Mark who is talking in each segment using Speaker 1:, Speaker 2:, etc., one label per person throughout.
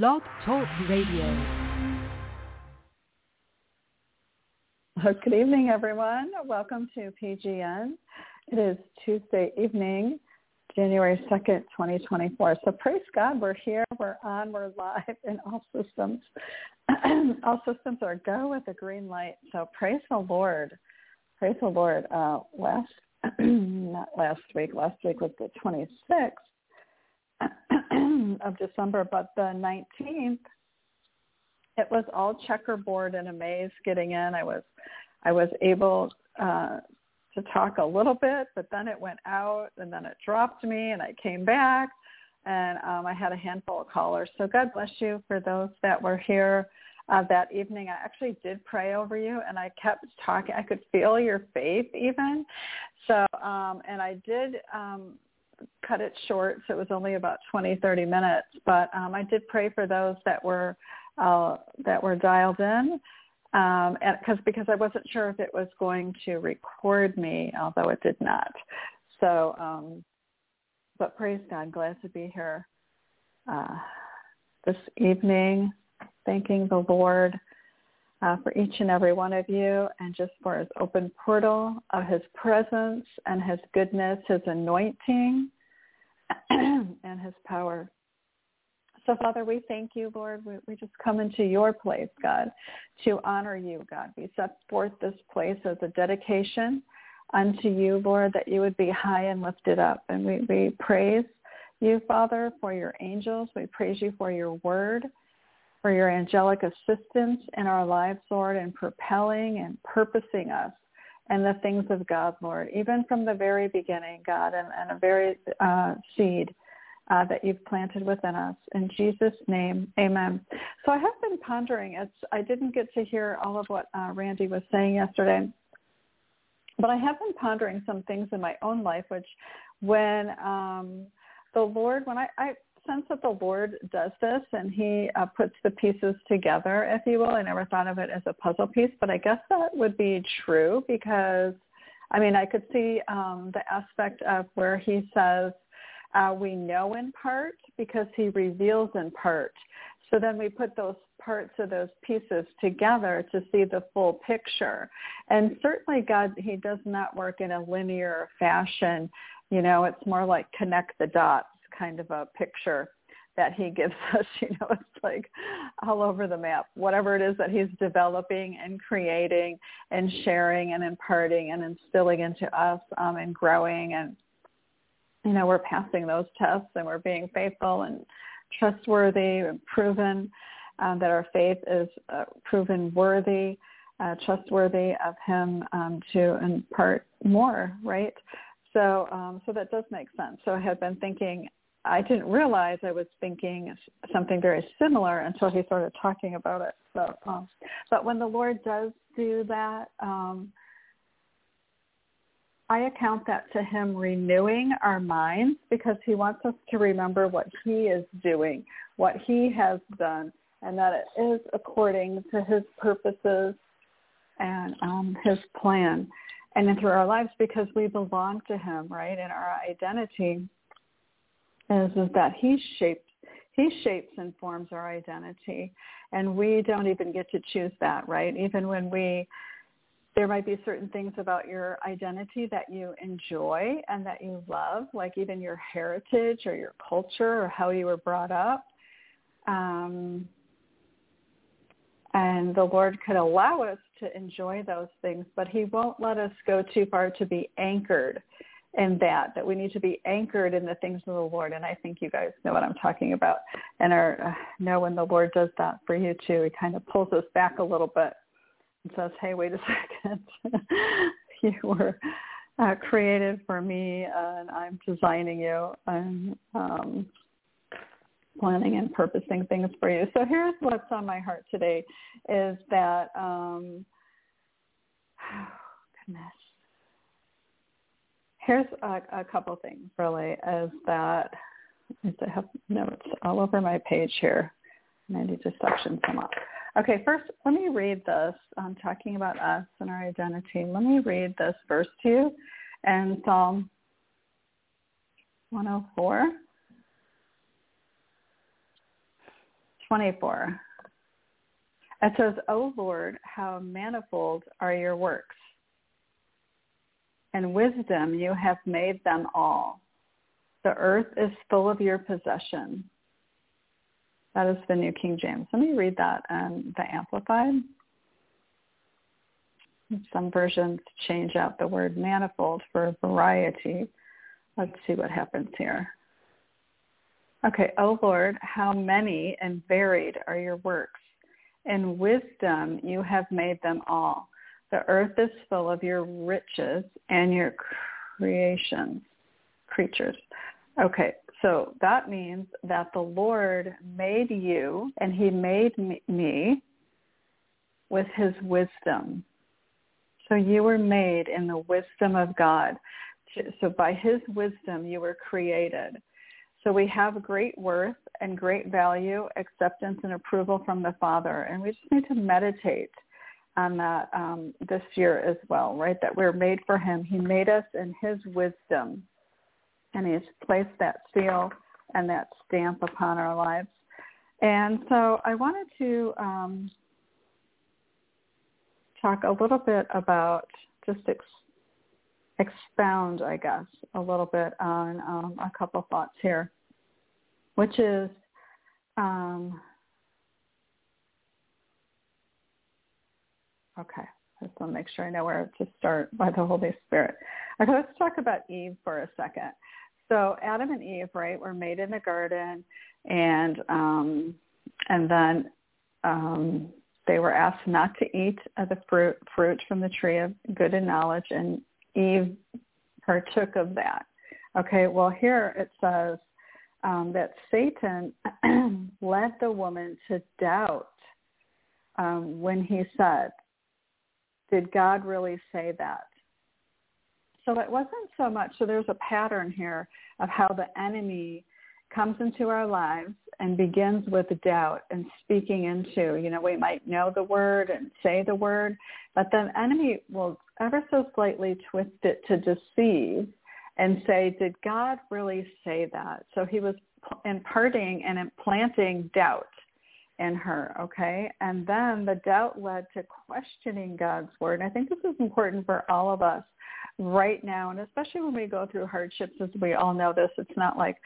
Speaker 1: Blog Talk Radio.
Speaker 2: Good evening, everyone. Welcome to PGN. It is Tuesday evening, January 2nd, 2024. So praise God, we're here, we're on, we're live in all systems. all systems are go with a green light. So praise the Lord. Praise the Lord. Uh, last, not last week, last week was the 26th of December, but the 19th, it was all checkerboard and a maze getting in. I was, I was able uh, to talk a little bit, but then it went out and then it dropped me and I came back and um, I had a handful of callers. So God bless you for those that were here uh, that evening. I actually did pray over you and I kept talking. I could feel your faith even. So, um, and I did um, cut it short, so it was only about 20, 30 minutes. But um, I did pray for those that were uh, that were dialed in, um, and because because I wasn't sure if it was going to record me, although it did not. So, um, but praise God, glad to be here uh, this evening, thanking the Lord. Uh, for each and every one of you and just for his open portal of his presence and his goodness, his anointing and his power. So Father, we thank you, Lord. We, we just come into your place, God, to honor you, God. We set forth this place as a dedication unto you, Lord, that you would be high and lifted up. And we, we praise you, Father, for your angels. We praise you for your word, for your angelic assistance in our lives, Lord, in propelling and purposing us and the things of God, Lord, even from the very beginning, God, and, and a very uh, seed uh, that you've planted within us. In Jesus' name, amen. So I have been pondering. It's, I didn't get to hear all of what uh, Randy was saying yesterday, but I have been pondering some things in my own life, which when um, the Lord, when I, I sense that the Lord does this and he uh, puts the pieces together, if you will. I never thought of it as a puzzle piece, but I guess that would be true because, I mean, I could see um, the aspect of where he says, uh, we know in part because he reveals in part. So then we put those parts of those pieces together to see the full picture. And certainly God, he does not work in a linear fashion. You know, it's more like connect the dots kind of a picture that he gives us. You know, it's like all over the map. Whatever it is that he's developing and creating and sharing and imparting and instilling into us um, and growing and you know, we're passing those tests and we're being faithful and trustworthy and proven um, that our faith is uh, proven worthy, uh, trustworthy of him um, to impart more, right? So, um, so that does make sense. So I had been thinking, I didn't realize I was thinking something very similar until he started talking about it. So, um, but when the Lord does do that, um, I account that to him renewing our minds because he wants us to remember what he is doing, what he has done, and that it is according to his purposes and um, his plan and into our lives because we belong to him, right? And our identity is, is that he shapes he shapes and forms our identity and we don't even get to choose that, right? Even when we there might be certain things about your identity that you enjoy and that you love, like even your heritage or your culture or how you were brought up. Um, and the Lord could allow us to enjoy those things, but he won't let us go too far to be anchored in that, that we need to be anchored in the things of the Lord. And I think you guys know what I'm talking about and are, uh, know when the Lord does that for you too. He kind of pulls us back a little bit and says, hey, wait a second. you were uh, created for me and I'm designing you and um, planning and purposing things for you. So here's what's on my heart today is that, um, goodness. Here's a, a couple things really is that I have notes all over my page here and I need to section some up. Okay, first, let me read this. I'm talking about us and our identity. Let me read this verse to you in Psalm 104. 24. It says, O Lord, how manifold are your works. And wisdom you have made them all. The earth is full of your possession. That is the New King James. Let me read that in the Amplified. Some versions change out the word manifold for variety. Let's see what happens here. Okay, O Lord, how many and varied are your works. In wisdom you have made them all. The earth is full of your riches and your creations, creatures. Okay, so that means that the Lord made you and he made me with his wisdom. So you were made in the wisdom of God. So by his wisdom you were created. So we have great worth and great value, acceptance and approval from the Father. And we just need to meditate on that um, this year as well, right? That we're made for him. He made us in his wisdom. And he's placed that seal and that stamp upon our lives. And so I wanted to um, talk a little bit about just ex- expound, I guess, a little bit on um, a couple thoughts here, which is um, okay. I just want to make sure I know where to start by the Holy Spirit. Okay, let's talk about Eve for a second. So Adam and Eve, right, were made in the garden, and um, and then um, they were asked not to eat of the fruit fruit from the tree of good and knowledge, and Eve partook of that. Okay, well here it says um, that Satan led the woman to doubt um, when he said, "Did God really say that?" So it wasn't so much. So there's a pattern here of how the enemy comes into our lives and begins with doubt and speaking into, you know, we might know the word and say the word, but the enemy will ever so slightly twist it to deceive and say, did God really say that? So he was imparting and implanting doubt in her, okay? And then the doubt led to questioning God's word. And I think this is important for all of us right now, and especially when we go through hardships, as we all know this, it's not like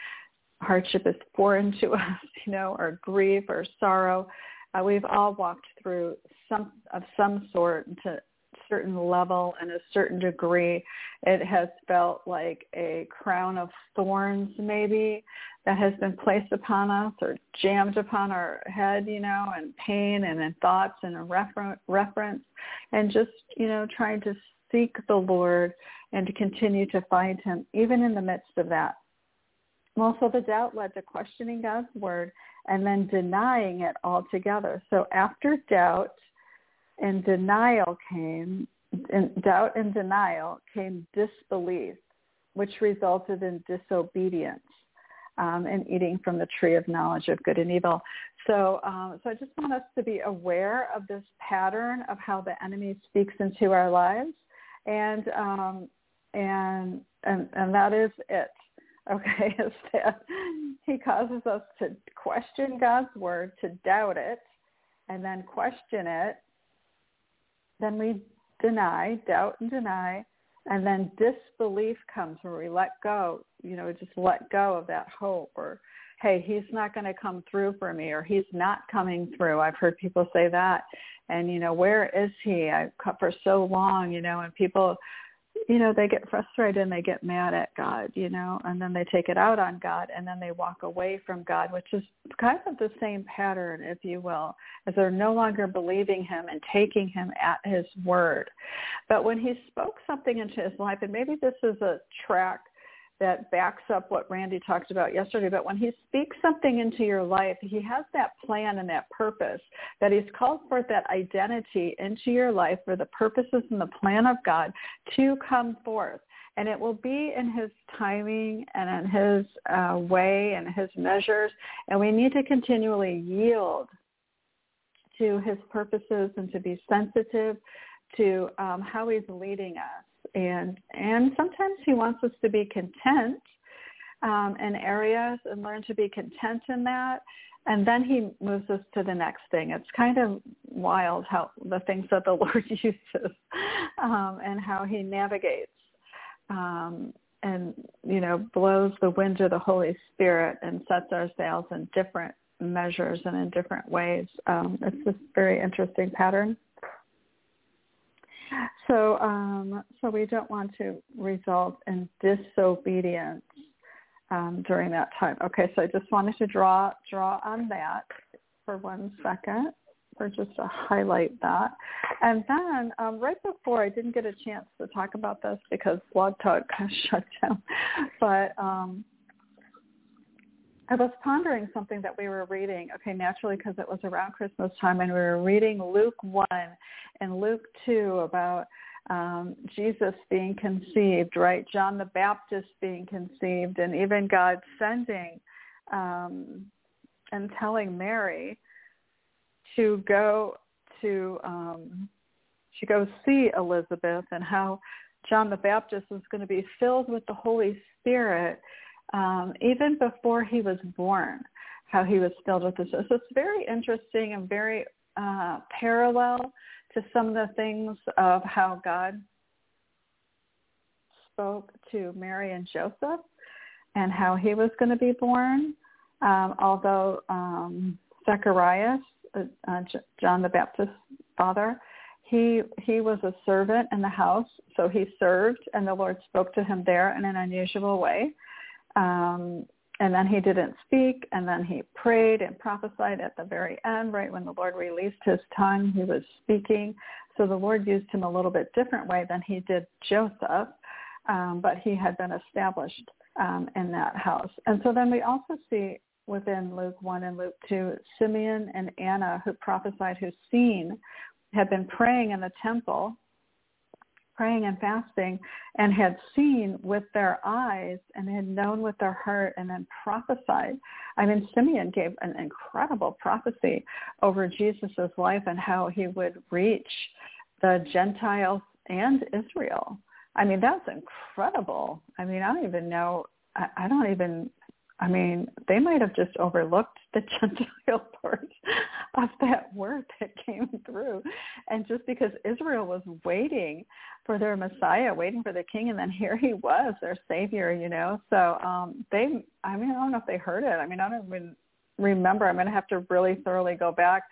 Speaker 2: hardship is foreign to us, you know, or grief or sorrow. Uh, we've all walked through some of some sort to certain level and a certain degree. It has felt like a crown of thorns maybe that has been placed upon us or jammed upon our head, you know, and pain and in thoughts and a refer- reference and just, you know, trying to seek the Lord and to continue to find him even in the midst of that. Well, so the doubt led to questioning God's word and then denying it altogether. So after doubt and denial came, in doubt and denial came disbelief, which resulted in disobedience um, and eating from the tree of knowledge of good and evil. So, um, so I just want us to be aware of this pattern of how the enemy speaks into our lives, and um, and and and that is it okay, is that he causes us to question God's word, to doubt it, and then question it. Then we deny, doubt and deny, and then disbelief comes where we let go, you know, just let go of that hope or, hey, he's not going to come through for me or he's not coming through. I've heard people say that. And, you know, where is he? I've for so long, you know, and people you know, they get frustrated and they get mad at God, you know, and then they take it out on God and then they walk away from God, which is kind of the same pattern, if you will, as they're no longer believing him and taking him at his word. But when he spoke something into his life, and maybe this is a track that backs up what Randy talked about yesterday. But when he speaks something into your life, he has that plan and that purpose that he's called forth that identity into your life for the purposes and the plan of God to come forth. And it will be in his timing and in his uh, way and his measures. And we need to continually yield to his purposes and to be sensitive to um, how he's leading us and and sometimes he wants us to be content um, in areas and learn to be content in that. and then he moves us to the next thing. It's kind of wild how the things that the Lord uses um, and how he navigates um, and, you know, blows the wind of the Holy Spirit and sets our sails in different measures and in different ways. Um, it's this very interesting pattern. So, um, so we don't want to result in disobedience um, during that time. Okay, so I just wanted to draw draw on that for one second, for just to highlight that. And then um, right before, I didn't get a chance to talk about this because Blog Talk kind of shut down, but um, I was pondering something that we were reading, okay, naturally because it was around Christmas time, and we were reading Luke 1 and Luke 2 about um, Jesus being conceived, right? John the Baptist being conceived, and even God sending um, and telling Mary to go to um, to go see Elizabeth, and how John the Baptist was going to be filled with the Holy Spirit um, even before he was born, how he was filled with this. So it's very interesting and very uh, parallel to some of the things of how God spoke to Mary and Joseph and how he was going to be born. Um, although um, Zacharias, uh, uh, John the Baptist's father, he he was a servant in the house, so he served, and the Lord spoke to him there in an unusual way. Um, and then he didn't speak, and then he prayed and prophesied at the very end, right when the Lord released his tongue, he was speaking. So the Lord used him a little bit different way than he did Joseph, um, but he had been established um, in that house. And so then we also see within Luke 1 and Luke 2, Simeon and Anna who prophesied, who seen, had been praying in the temple praying and fasting and had seen with their eyes and had known with their heart and then prophesied. I mean, Simeon gave an incredible prophecy over Jesus' life and how he would reach the Gentiles and Israel. I mean, that's incredible. I mean, I don't even know. I, I don't even I mean, they might have just overlooked the Gentile part of that word that came through. And just because Israel was waiting for their Messiah, waiting for the king, and then here he was, their savior, you know. So um they I mean, I don't know if they heard it. I mean, I don't even remember. I'm gonna have to really thoroughly go back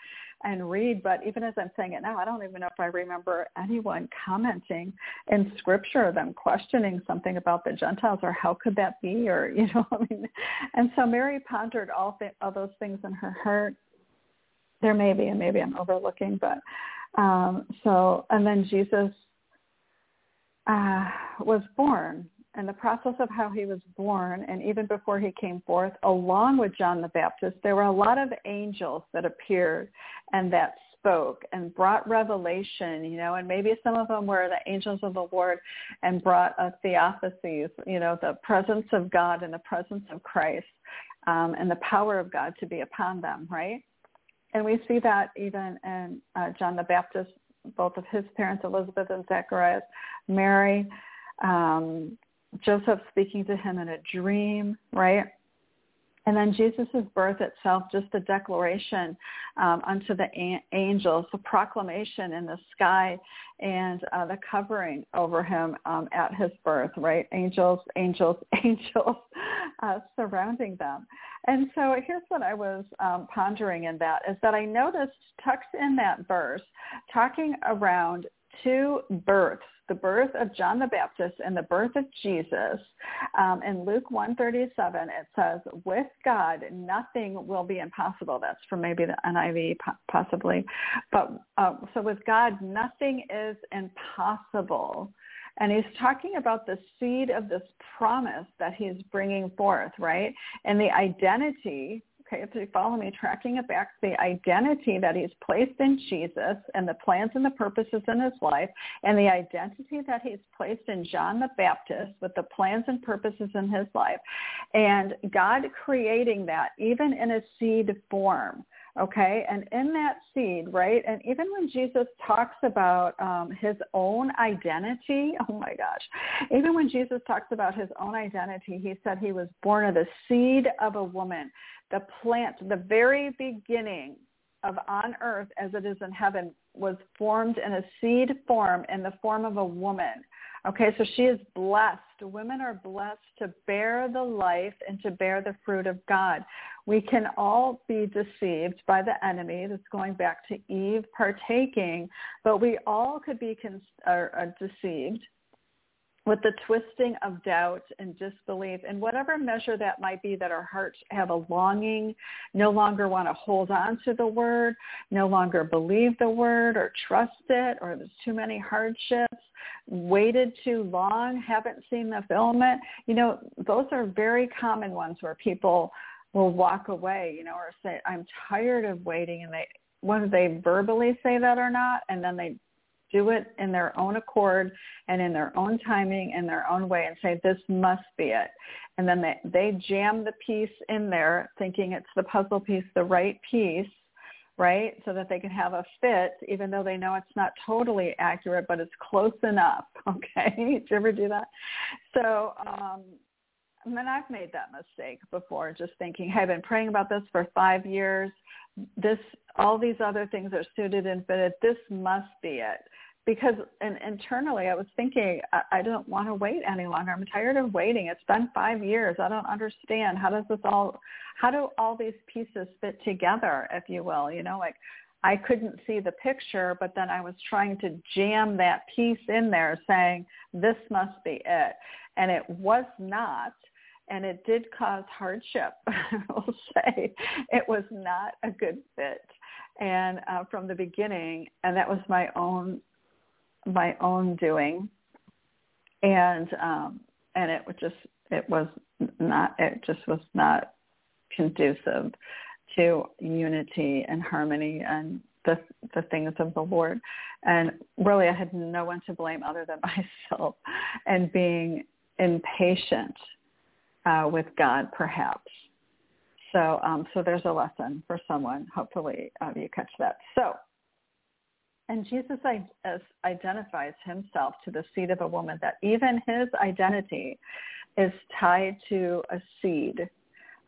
Speaker 2: and read, but even as I'm saying it now, I don't even know if I remember anyone commenting in scripture, them questioning something about the Gentiles or how could that be or, you know, I mean, and so Mary pondered all, th- all those things in her heart. There may be, and maybe I'm overlooking, but um, so, and then Jesus uh, was born and the process of how he was born and even before he came forth, along with John the Baptist, there were a lot of angels that appeared and that spoke and brought revelation, you know, and maybe some of them were the angels of the Lord and brought a theophanies, you know, the presence of God and the presence of Christ um, and the power of God to be upon them, right? And we see that even in uh, John the Baptist, both of his parents, Elizabeth and Zacharias, Mary, um, Joseph speaking to him in a dream, right? And then Jesus' birth itself, just a declaration um, unto the a- angels, the proclamation in the sky and uh, the covering over him um, at his birth, right? Angels, angels, angels uh, surrounding them. And so here's what I was um, pondering in that is that I noticed tucked in that verse, talking around two births the birth of John the Baptist and the birth of Jesus. Um, in Luke 137, it says, with God, nothing will be impossible. That's from maybe the NIV possibly. But uh, so with God, nothing is impossible. And he's talking about the seed of this promise that he's bringing forth, right? And the identity okay, if you follow me, tracking it back, the identity that he's placed in Jesus and the plans and the purposes in his life and the identity that he's placed in John the Baptist with the plans and purposes in his life and God creating that even in a seed form Okay, and in that seed, right? And even when Jesus talks about um, his own identity, oh my gosh, even when Jesus talks about his own identity, he said he was born of the seed of a woman. The plant, the very beginning of on earth as it is in heaven was formed in a seed form in the form of a woman. Okay, so she is blessed. Women are blessed to bear the life and to bear the fruit of God. We can all be deceived by the enemy. That's going back to Eve partaking, but we all could be or, or deceived with the twisting of doubt and disbelief and whatever measure that might be that our hearts have a longing, no longer want to hold on to the word, no longer believe the word or trust it, or there's too many hardships, waited too long, haven't seen the fulfillment. You know, those are very common ones where people will walk away, you know, or say, I'm tired of waiting and they whether they verbally say that or not, and then they do it in their own accord and in their own timing and their own way and say this must be it. And then they they jam the piece in there thinking it's the puzzle piece the right piece right? So that they can have a fit even though they know it's not totally accurate but it's close enough okay? Did you ever do that? So um I mean, I've made that mistake before, just thinking, hey, I've been praying about this for five years. This, all these other things are suited and fitted. This must be it because and internally I was thinking I, I don't want to wait any longer. I'm tired of waiting. It's been five years. I don't understand how does this all how do all these pieces fit together, if you will? You know, like I couldn't see the picture, but then I was trying to jam that piece in there saying, this must be it. And it was not. And it did cause hardship, I will say. It was not a good fit. And uh, from the beginning, and that was my own my own doing, and um, and it was just it was not it just was not conducive to unity and harmony and the the things of the Lord. And really, I had no one to blame other than myself, and being impatient uh, with God, perhaps. So, um, so there's a lesson for someone. Hopefully, uh, you catch that. So, and Jesus identifies himself to the seed of a woman, that even his identity is tied to a seed,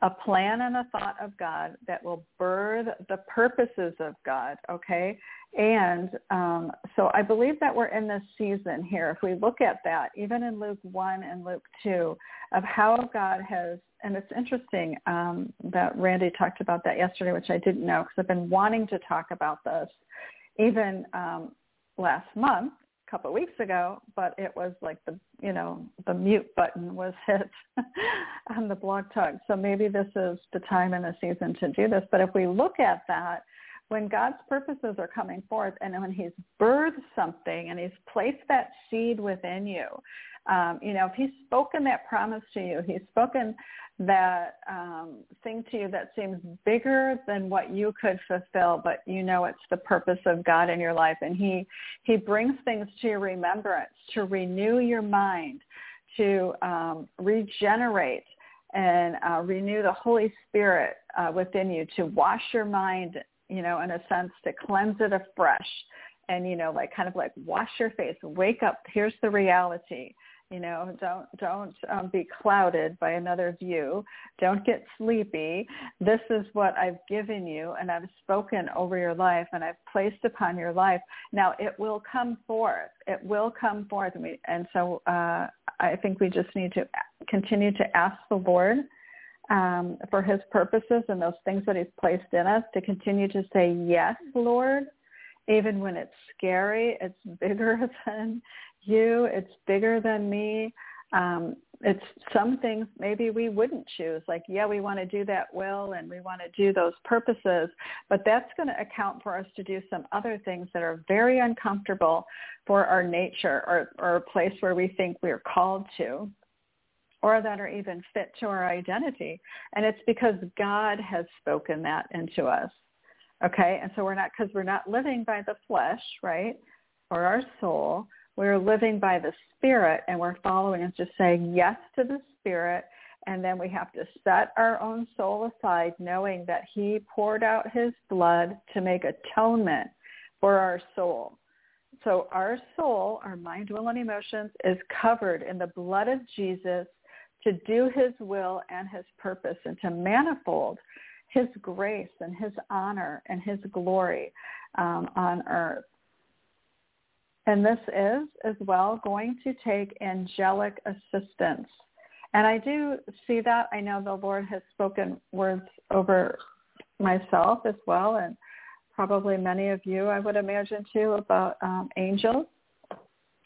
Speaker 2: a plan and a thought of God that will birth the purposes of God, okay? And um, so I believe that we're in this season here. If we look at that, even in Luke 1 and Luke 2, of how God has, and it's interesting um, that Randy talked about that yesterday, which I didn't know because I've been wanting to talk about this even um, last month, a couple of weeks ago, but it was like the you know the mute button was hit on the blog talk. So maybe this is the time and the season to do this. But if we look at that, when God's purposes are coming forth and when he's birthed something and he's placed that seed within you, um, you know, if he's spoken that promise to you, he's spoken that um, thing to you that seems bigger than what you could fulfill, but you know it's the purpose of God in your life. And he, he brings things to your remembrance to renew your mind, to um, regenerate and uh, renew the Holy Spirit uh, within you, to wash your mind, you know, in a sense, to cleanse it afresh and, you know, like kind of like wash your face, wake up, here's the reality you know don't don't um, be clouded by another view. Don't get sleepy. This is what i've given you and i've spoken over your life and i've placed upon your life. Now it will come forth. It will come forth. And, we, and so uh, i think we just need to continue to ask the lord um, for his purposes and those things that he's placed in us to continue to say yes lord even when it's scary it's bigger than you. It's bigger than me. Um, it's some things maybe we wouldn't choose. Like, yeah, we want to do that will and we want to do those purposes, but that's going to account for us to do some other things that are very uncomfortable for our nature or, or a place where we think we're called to or that are even fit to our identity. And it's because God has spoken that into us. Okay. And so we're not, because we're not living by the flesh, right? Or our soul we're living by the Spirit and we're following and just saying yes to the Spirit And then we have to set our own soul aside knowing that he poured out his blood to make atonement for our soul. So our soul, our mind, will, and emotions is covered in the blood of Jesus to do his will and his purpose and to manifold his grace and his honor and his glory um, on earth. And this is as well going to take angelic assistance. And I do see that. I know the Lord has spoken words over myself as well and probably many of you, I would imagine too, about um, angels,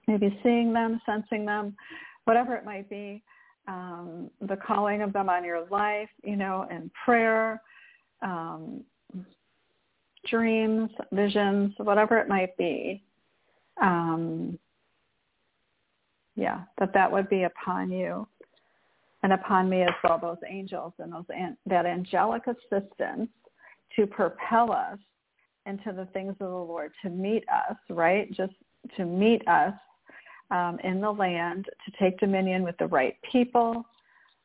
Speaker 2: maybe seeing them, sensing them, whatever it might be, um, the calling of them on your life, you know, in prayer, um, dreams, visions, whatever it might be. Um, yeah, that that would be upon you and upon me as well, those angels and those that angelic assistance to propel us into the things of the Lord, to meet us, right? Just to meet us um, in the land, to take dominion with the right people,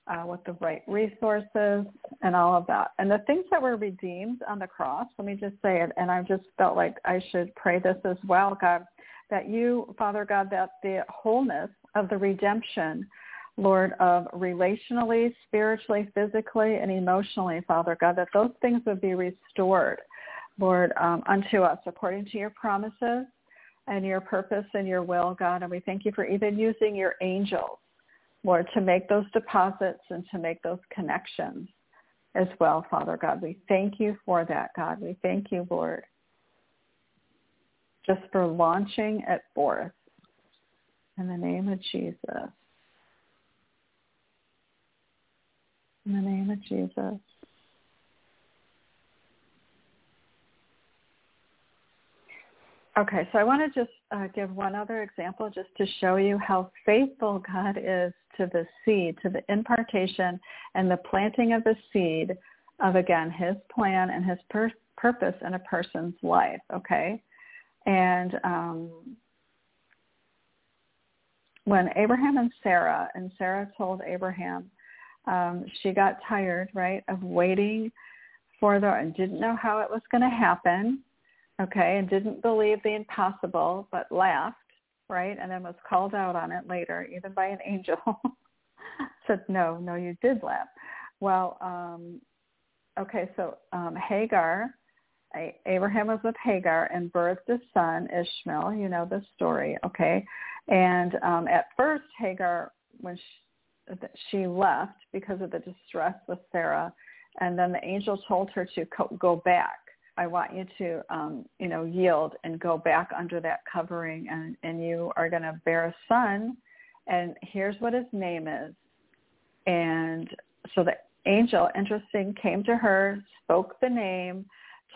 Speaker 2: uh, with the right resources, and all of that. And the things that were redeemed on the cross, let me just say it, and I just felt like I should pray this as well, God, that you, Father God, that the wholeness of the redemption Lord, of relationally, spiritually, physically, and emotionally, Father God, that those things would be restored. Lord, um, unto us according to your promises and your purpose and your will, God. And we thank you for even using your angels, Lord, to make those deposits and to make those connections as well, Father God. We thank you for that, God. We thank you, Lord, just for launching at forth in the name of Jesus. In the name of Jesus. Okay, so I want to just uh, give one other example just to show you how faithful God is to the seed, to the impartation and the planting of the seed of, again, his plan and his pur- purpose in a person's life, okay? And um, when Abraham and Sarah, and Sarah told Abraham, um, she got tired, right, of waiting for the, and didn't know how it was going to happen okay, and didn't believe the impossible, but laughed, right, and then was called out on it later, even by an angel. Said, no, no, you did laugh. Well, um, okay, so um, Hagar, Abraham was with Hagar and birthed a son, Ishmael. You know the story, okay? And um, at first, Hagar, when she, she left because of the distress with Sarah, and then the angel told her to go back I want you to, um, you know, yield and go back under that covering, and and you are going to bear a son, and here's what his name is, and so the angel, interesting, came to her, spoke the name,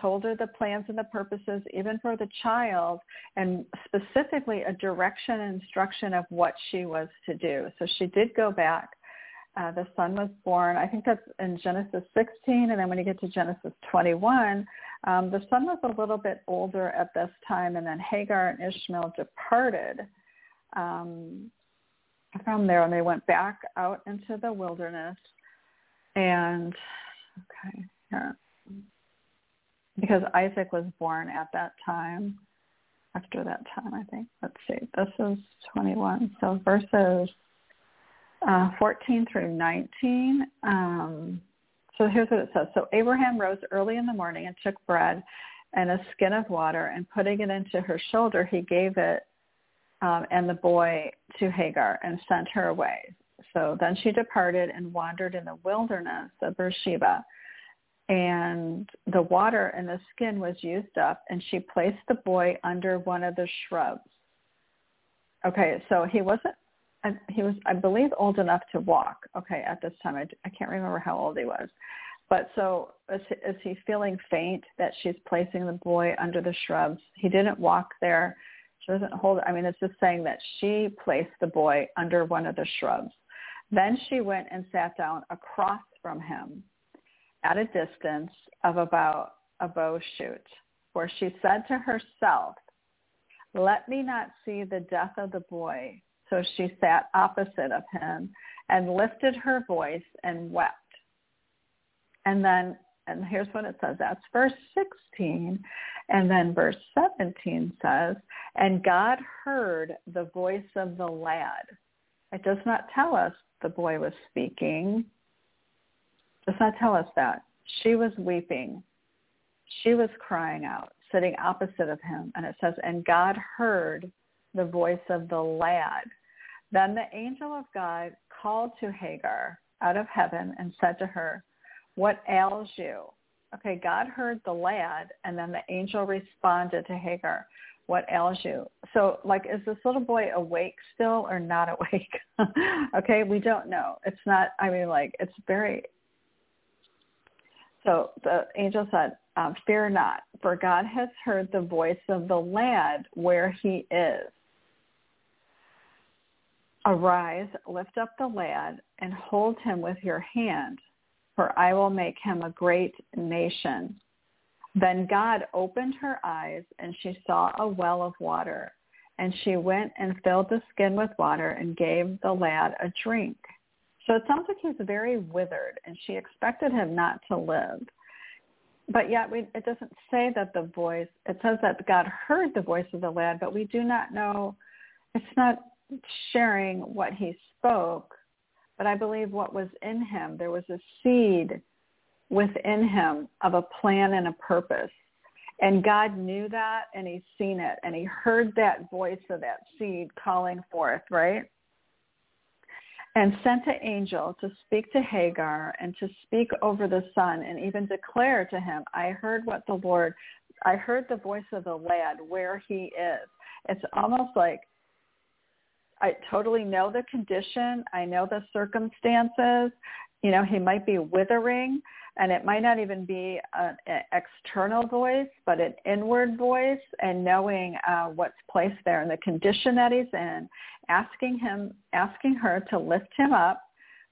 Speaker 2: told her the plans and the purposes, even for the child, and specifically a direction and instruction of what she was to do. So she did go back. Uh, the son was born. I think that's in Genesis 16, and then when you get to Genesis 21, um, the son was a little bit older at this time, and then Hagar and Ishmael departed um, from there, and they went back out into the wilderness. And okay, here, because Isaac was born at that time. After that time, I think. Let's see. This is 21. So verses uh, 14 through 19. Um, so here's what it says. So Abraham rose early in the morning and took bread and a skin of water and putting it into her shoulder, he gave it um, and the boy to Hagar and sent her away. So then she departed and wandered in the wilderness of Beersheba. And the water in the skin was used up, and she placed the boy under one of the shrubs. Okay, so he wasn't he was, I believe, old enough to walk. Okay, at this time, I, I can't remember how old he was. But so is, is he feeling faint that she's placing the boy under the shrubs? He didn't walk there. She doesn't hold. I mean, it's just saying that she placed the boy under one of the shrubs. Then she went and sat down across from him at a distance of about a bow shoot, where she said to herself, let me not see the death of the boy so she sat opposite of him and lifted her voice and wept. And then, and here's what it says. That's verse 16. And then verse 17 says, and God heard the voice of the lad. It does not tell us the boy was speaking. Does not tell us that. She was weeping. She was crying out, sitting opposite of him. And it says, and God heard the voice of the lad. Then the angel of God called to Hagar out of heaven and said to her, what ails you? Okay, God heard the lad, and then the angel responded to Hagar, what ails you? So, like, is this little boy awake still or not awake? okay, we don't know. It's not, I mean, like, it's very, so the angel said, um, fear not, for God has heard the voice of the lad where he is. Arise, lift up the lad, and hold him with your hand, for I will make him a great nation. Then God opened her eyes, and she saw a well of water. And she went and filled the skin with water and gave the lad a drink. So it sounds like he's very withered, and she expected him not to live. But yet we, it doesn't say that the voice, it says that God heard the voice of the lad, but we do not know, it's not sharing what he spoke, but I believe what was in him, there was a seed within him of a plan and a purpose. And God knew that and he's seen it and he heard that voice of that seed calling forth, right? And sent an angel to speak to Hagar and to speak over the son and even declare to him, I heard what the Lord, I heard the voice of the lad where he is. It's almost like I totally know the condition. I know the circumstances. You know, he might be withering and it might not even be an, external voice, but an inward voice and knowing uh, what's placed there and the condition that he's in, asking him, asking her to lift him up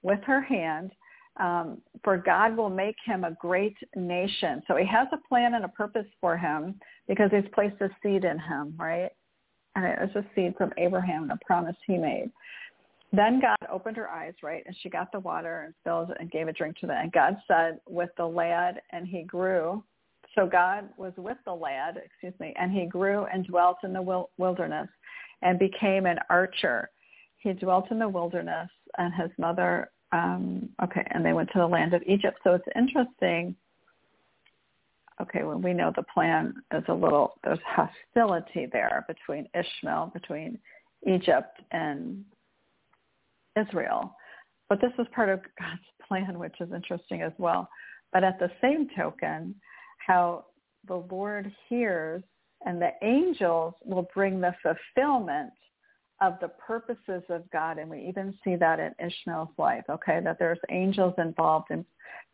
Speaker 2: with her hand um, for God will make him a great nation. So he has a plan and a purpose for him because he's placed a seed in him, right? and it was a seed from Abraham and a promise he made. Then God opened her eyes, right, and she got the water and filled and gave a drink to them. And God said, with the lad, and he grew. So God was with the lad, excuse me, and he grew and dwelt in the wilderness and became an archer. He dwelt in the wilderness, and his mother, um, okay, and they went to the land of Egypt. So it's interesting okay, when we know the plan is a little, there's hostility there between Ishmael, between Egypt and Israel. But this is part of God's plan, which is interesting as well. But at the same token, how the Lord hears and the angels will bring the fulfillment of the purposes of God. And we even see that in Ishmael's life, okay, that there's angels involved in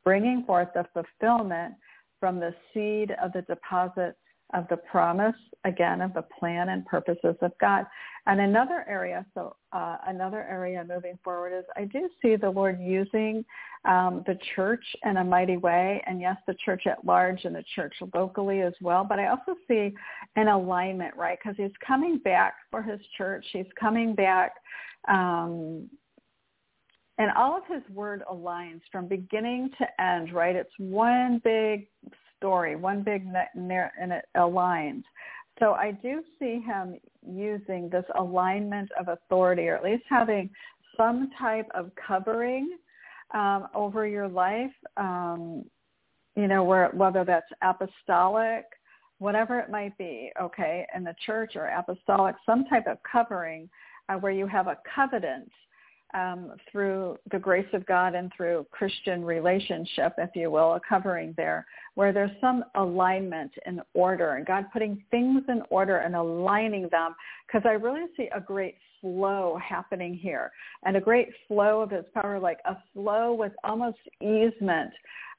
Speaker 2: bringing forth the fulfillment from the seed of the deposit of the promise, again, of the plan and purposes of God. And another area, so uh, another area moving forward is I do see the Lord using um, the church in a mighty way, and yes, the church at large and the church locally as well. But I also see an alignment, right? Because he's coming back for his church. He's coming back um, and all of his word aligns from beginning to end, right? It's one big story, one big narrative, and it aligns. So I do see him using this alignment of authority, or at least having some type of covering um, over your life. Um, you know, where whether that's apostolic, whatever it might be, okay, in the church or apostolic, some type of covering uh, where you have a covenant um, through the grace of God and through Christian relationship, if you will, a covering there, where there's some alignment and order and God putting things in order and aligning them because I really see a great flow happening here and a great flow of his power, like a flow with almost easement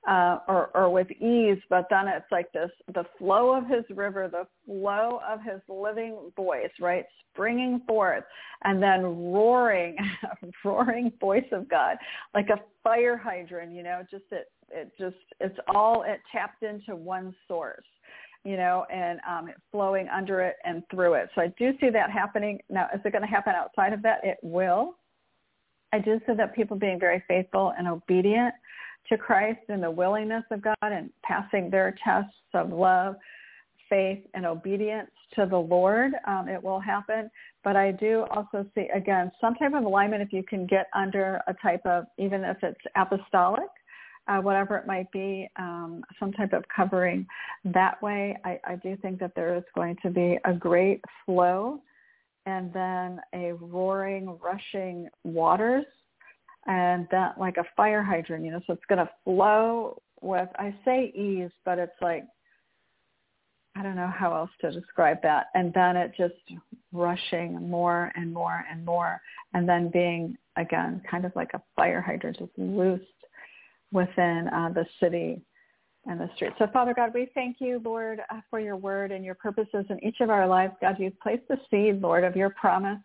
Speaker 2: uh, or, or with ease, but then it's like this, the flow of his river, the flow of his living voice, right? Springing forth and then roaring, roaring voice of God, like a fire hydrant, you know, just it, it just, it's all, it tapped into one source you know, and um, flowing under it and through it. So I do see that happening. Now, is it going to happen outside of that? It will I do see that people being very faithful and obedient to Christ and the willingness of God and passing their tests of love, faith, and obedience to the Lord. Um, it will happen. But I do also see, again, some type of alignment if you can get under a type of, even if it's apostolic, uh, whatever it might be, um, some type of covering that way. I, I do think that there is going to be a great flow and then a roaring, rushing waters and that like a fire hydrant, you know, so it's going to flow with, I say ease, but it's like, I don't know how else to describe that. And then it just rushing more and more and more, and then being, again, kind of like a fire hydrant just loosed within uh, the city and the street. So Father God, we thank you, Lord, uh, for your word and your purposes in each of our lives. God, you've placed the seed, Lord, of your promise,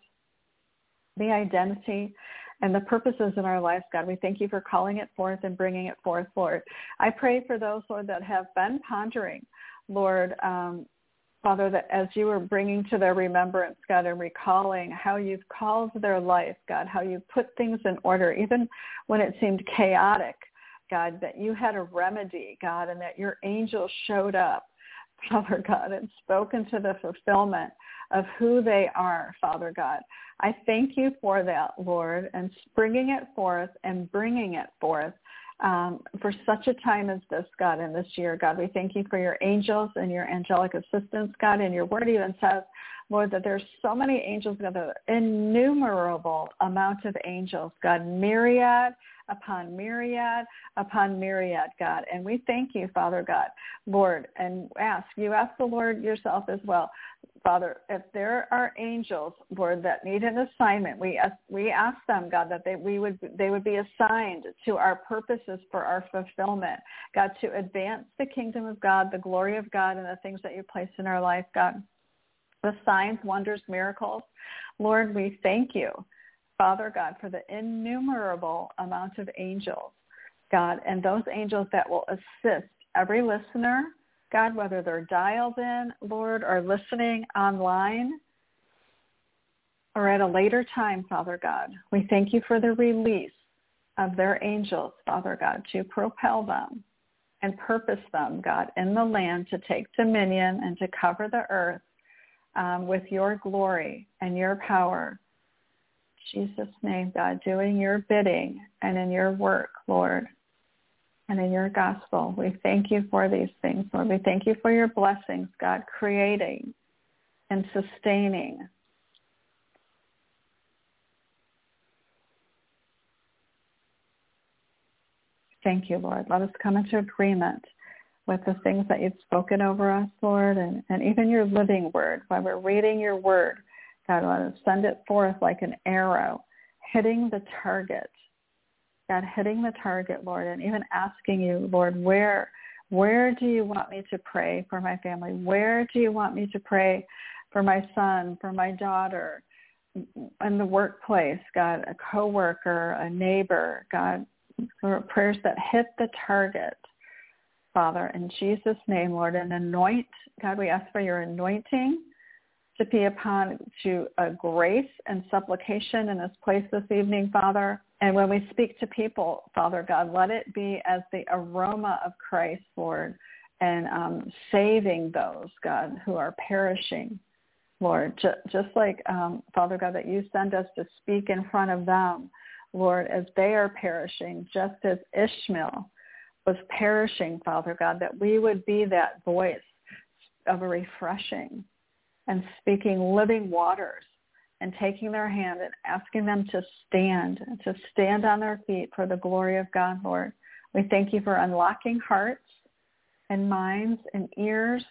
Speaker 2: the identity, and the purposes in our lives, God. We thank you for calling it forth and bringing it forth, Lord. I pray for those, Lord, that have been pondering, Lord, um, Father, that as you were bringing to their remembrance, God, and recalling how you've called their life, God, how you put things in order, even when it seemed chaotic, God, that you had a remedy, God, and that your angels showed up, Father God, and spoken to the fulfillment of who they are, Father God. I thank you for that, Lord, and bringing it forth and bringing it forth um, for such a time as this, God, in this year. God, we thank you for your angels and your angelic assistance, God, and your word even says, Lord, that there's so many angels, God, the innumerable amount of angels, God, myriad upon myriad upon myriad, God. And we thank you, Father God, Lord, and ask, you ask the Lord yourself as well, Father, if there are angels, Lord, that need an assignment, we ask, we ask them, God, that they we would they would be assigned to our purposes for our fulfillment, God, to advance the kingdom of God, the glory of God, and the things that you place in our life, God, the signs, wonders, miracles, Lord, we thank you, Father God, for the innumerable amount of angels, God, and those angels that will assist every listener God, whether they're dialed in, Lord, or listening online or at a later time, Father God, we thank you for the release of their angels, Father God, to propel them and purpose them, God, in the land to take dominion and to cover the earth um, with your glory and your power. Jesus' name, God, doing your bidding and in your work, Lord and in your gospel. We thank you for these things, Lord. We thank you for your blessings, God, creating and sustaining. Thank you, Lord. Let us come into agreement with the things that you've spoken over us, Lord, and, and even your living word. While we're reading your word, God, let us send it forth like an arrow, hitting the target God, hitting the target, Lord, and even asking you, Lord, where where do you want me to pray for my family? Where do you want me to pray for my son, for my daughter, in the workplace, God, a coworker, a neighbor, God, prayers that hit the target, Father, in Jesus' name, Lord, and anoint, God, we ask for your anointing to be upon to a grace and supplication in this place this evening, Father. And when we speak to people, Father God, let it be as the aroma of Christ, Lord, and um, saving those, God, who are perishing, Lord. Just, just like, um, Father God, that you send us to speak in front of them, Lord, as they are perishing, just as Ishmael was perishing, Father God, that we would be that voice of a refreshing and speaking living waters and taking their hand and asking them to stand, to stand on their feet for the glory of God, Lord. We thank you for unlocking hearts and minds and ears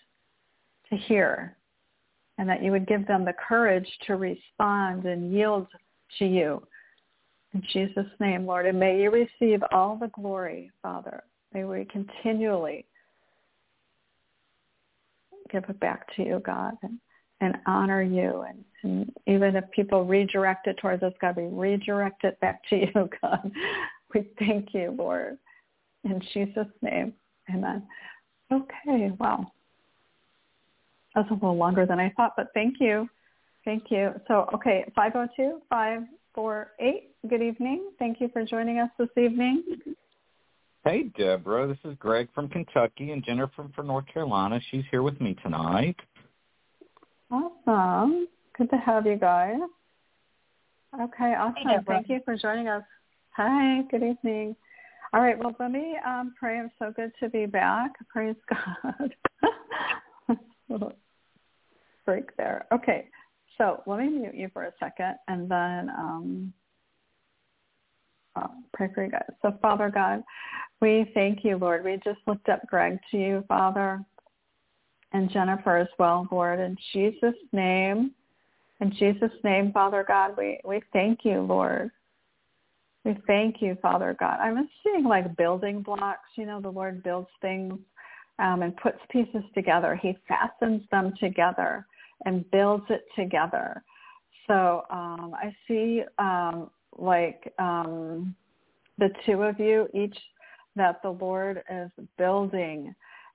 Speaker 2: to hear and that you would give them the courage to respond and yield to you. In Jesus' name, Lord, and may you receive all the glory, Father. May we continually give it back to you, God, and, and honor you and and even if people redirect it towards us, God, we redirect it back to you, God. We thank you, Lord. In Jesus' name, amen. Okay, wow. That's a little longer than I thought, but thank you. Thank you. So, okay, 502-5 648. Good evening. Thank you for joining us this evening.
Speaker 3: Hey, Deborah. This is Greg from Kentucky and Jennifer from North Carolina. She's here with me tonight.
Speaker 2: Awesome. Good to have you guys. Okay, awesome. Hey, Thank you for joining us. Hi, good evening. All right, well, let me um, pray. I'm so good to be back. Praise God. break there. Okay, so let me mute you for a second and then um, pray for you guys. So, Father God, we thank you, Lord. We just lift up Greg to you, Father, and Jennifer as well, Lord. In Jesus' name, in Jesus' name, Father God, we, we thank you, Lord. We thank you, Father God. I'm seeing like building blocks. You know, the Lord builds things um, and puts pieces together. He fastens them together and builds it together. So um, I see um, like um, the two of you each that the Lord is building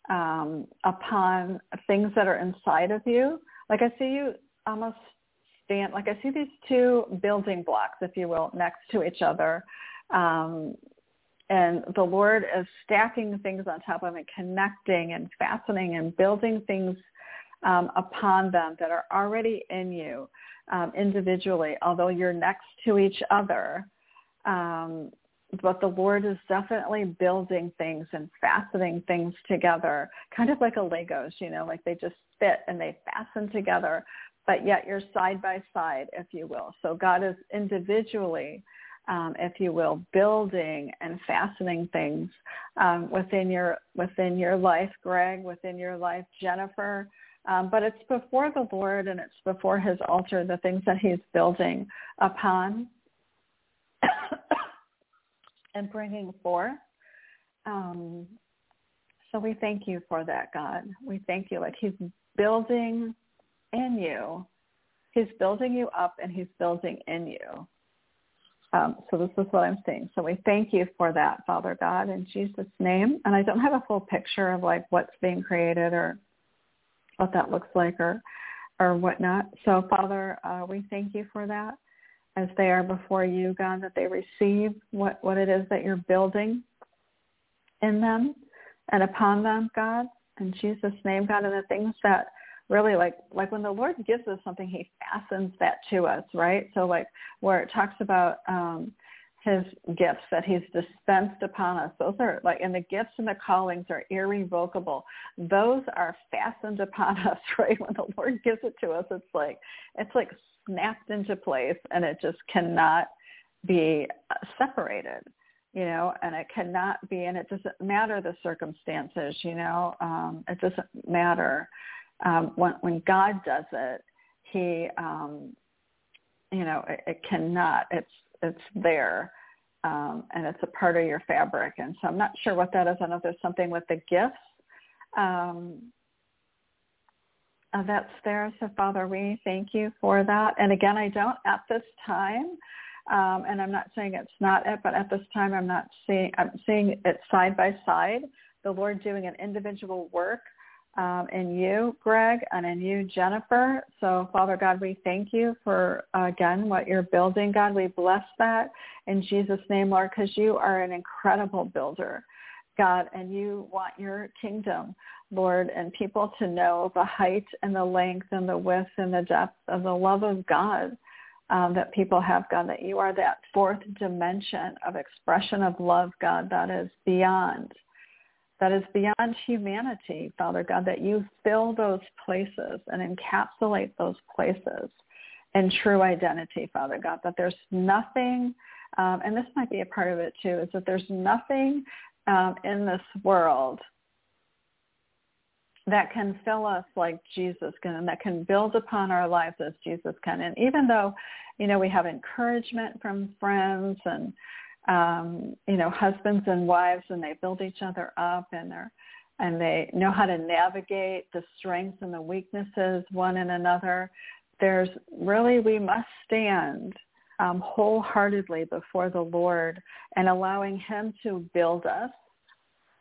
Speaker 2: um, upon things that are inside of you. Like I see you almost stand, like I see these two building blocks, if you will, next to each other. Um, and the Lord is stacking things on top of and connecting and fastening and building things um, upon them that are already in you um, individually, although you're next to each other. Um, but the Lord is definitely building things and fastening things together, kind of like a Legos, you know, like they just fit and they fasten together, but yet you're side by side, if you will. So God is individually, um, if you will, building and fastening things um, within your within your life, Greg, within your life, Jennifer. Um, but it's before the Lord and it's before His altar, the things that He's building upon and bringing forth. Um, so we thank you for that, God. We thank you. Like He's building in you. He's building you up and He's building in you. Um, so this is what I'm seeing. So we thank you for that, Father God, in Jesus' name. And I don't have a full picture of like what's being created or what that looks like or or whatnot. So Father, uh, we thank you for that as they are before you, God, that they receive what, what it is that you're building in them and upon them, God, in Jesus' name, God, and the things that really like like when the Lord gives us something, he fastens that to us, right? So like where it talks about um his gifts that he's dispensed upon us. Those are like, and the gifts and the callings are irrevocable. Those are fastened upon us, right? When the Lord gives it to us, it's like, it's like snapped into place and it just cannot be separated, you know, and it cannot be, and it doesn't matter the circumstances, you know, um, it doesn't matter. Um, when, when God does it, he, um, you know, it, it cannot, it's, it's there um, and it's a part of your fabric. And so I'm not sure what that is. I know there's something with the gifts um, uh, that's there. So Father, we thank you for that. And again, I don't at this time, um, and I'm not saying it's not it, but at this time I'm not seeing, I'm seeing it side by side, the Lord doing an individual work um, in you, Greg, and in you, Jennifer. So, Father God, we thank you for, again, what you're building, God. We bless that in Jesus' name, Lord, because you are an incredible builder, God, and you want your kingdom, Lord, and people to know the height and the length and the width and the depth of the love of God. Um, that people have, God, that you are that fourth dimension of expression of love, God, that is beyond that is beyond humanity, Father God, that you fill those places and encapsulate those places in true identity, Father God, that there's nothing, um, and this might be a part of it too, is that there's nothing um, in this world that can fill us like Jesus can and that can build upon our lives as Jesus can. And even though, you know, we have encouragement from friends and um, you know, husbands and wives and they build each other up and they're and they know how to navigate the strengths and the weaknesses one in another. There's really we must stand um, wholeheartedly before the Lord and allowing him to build us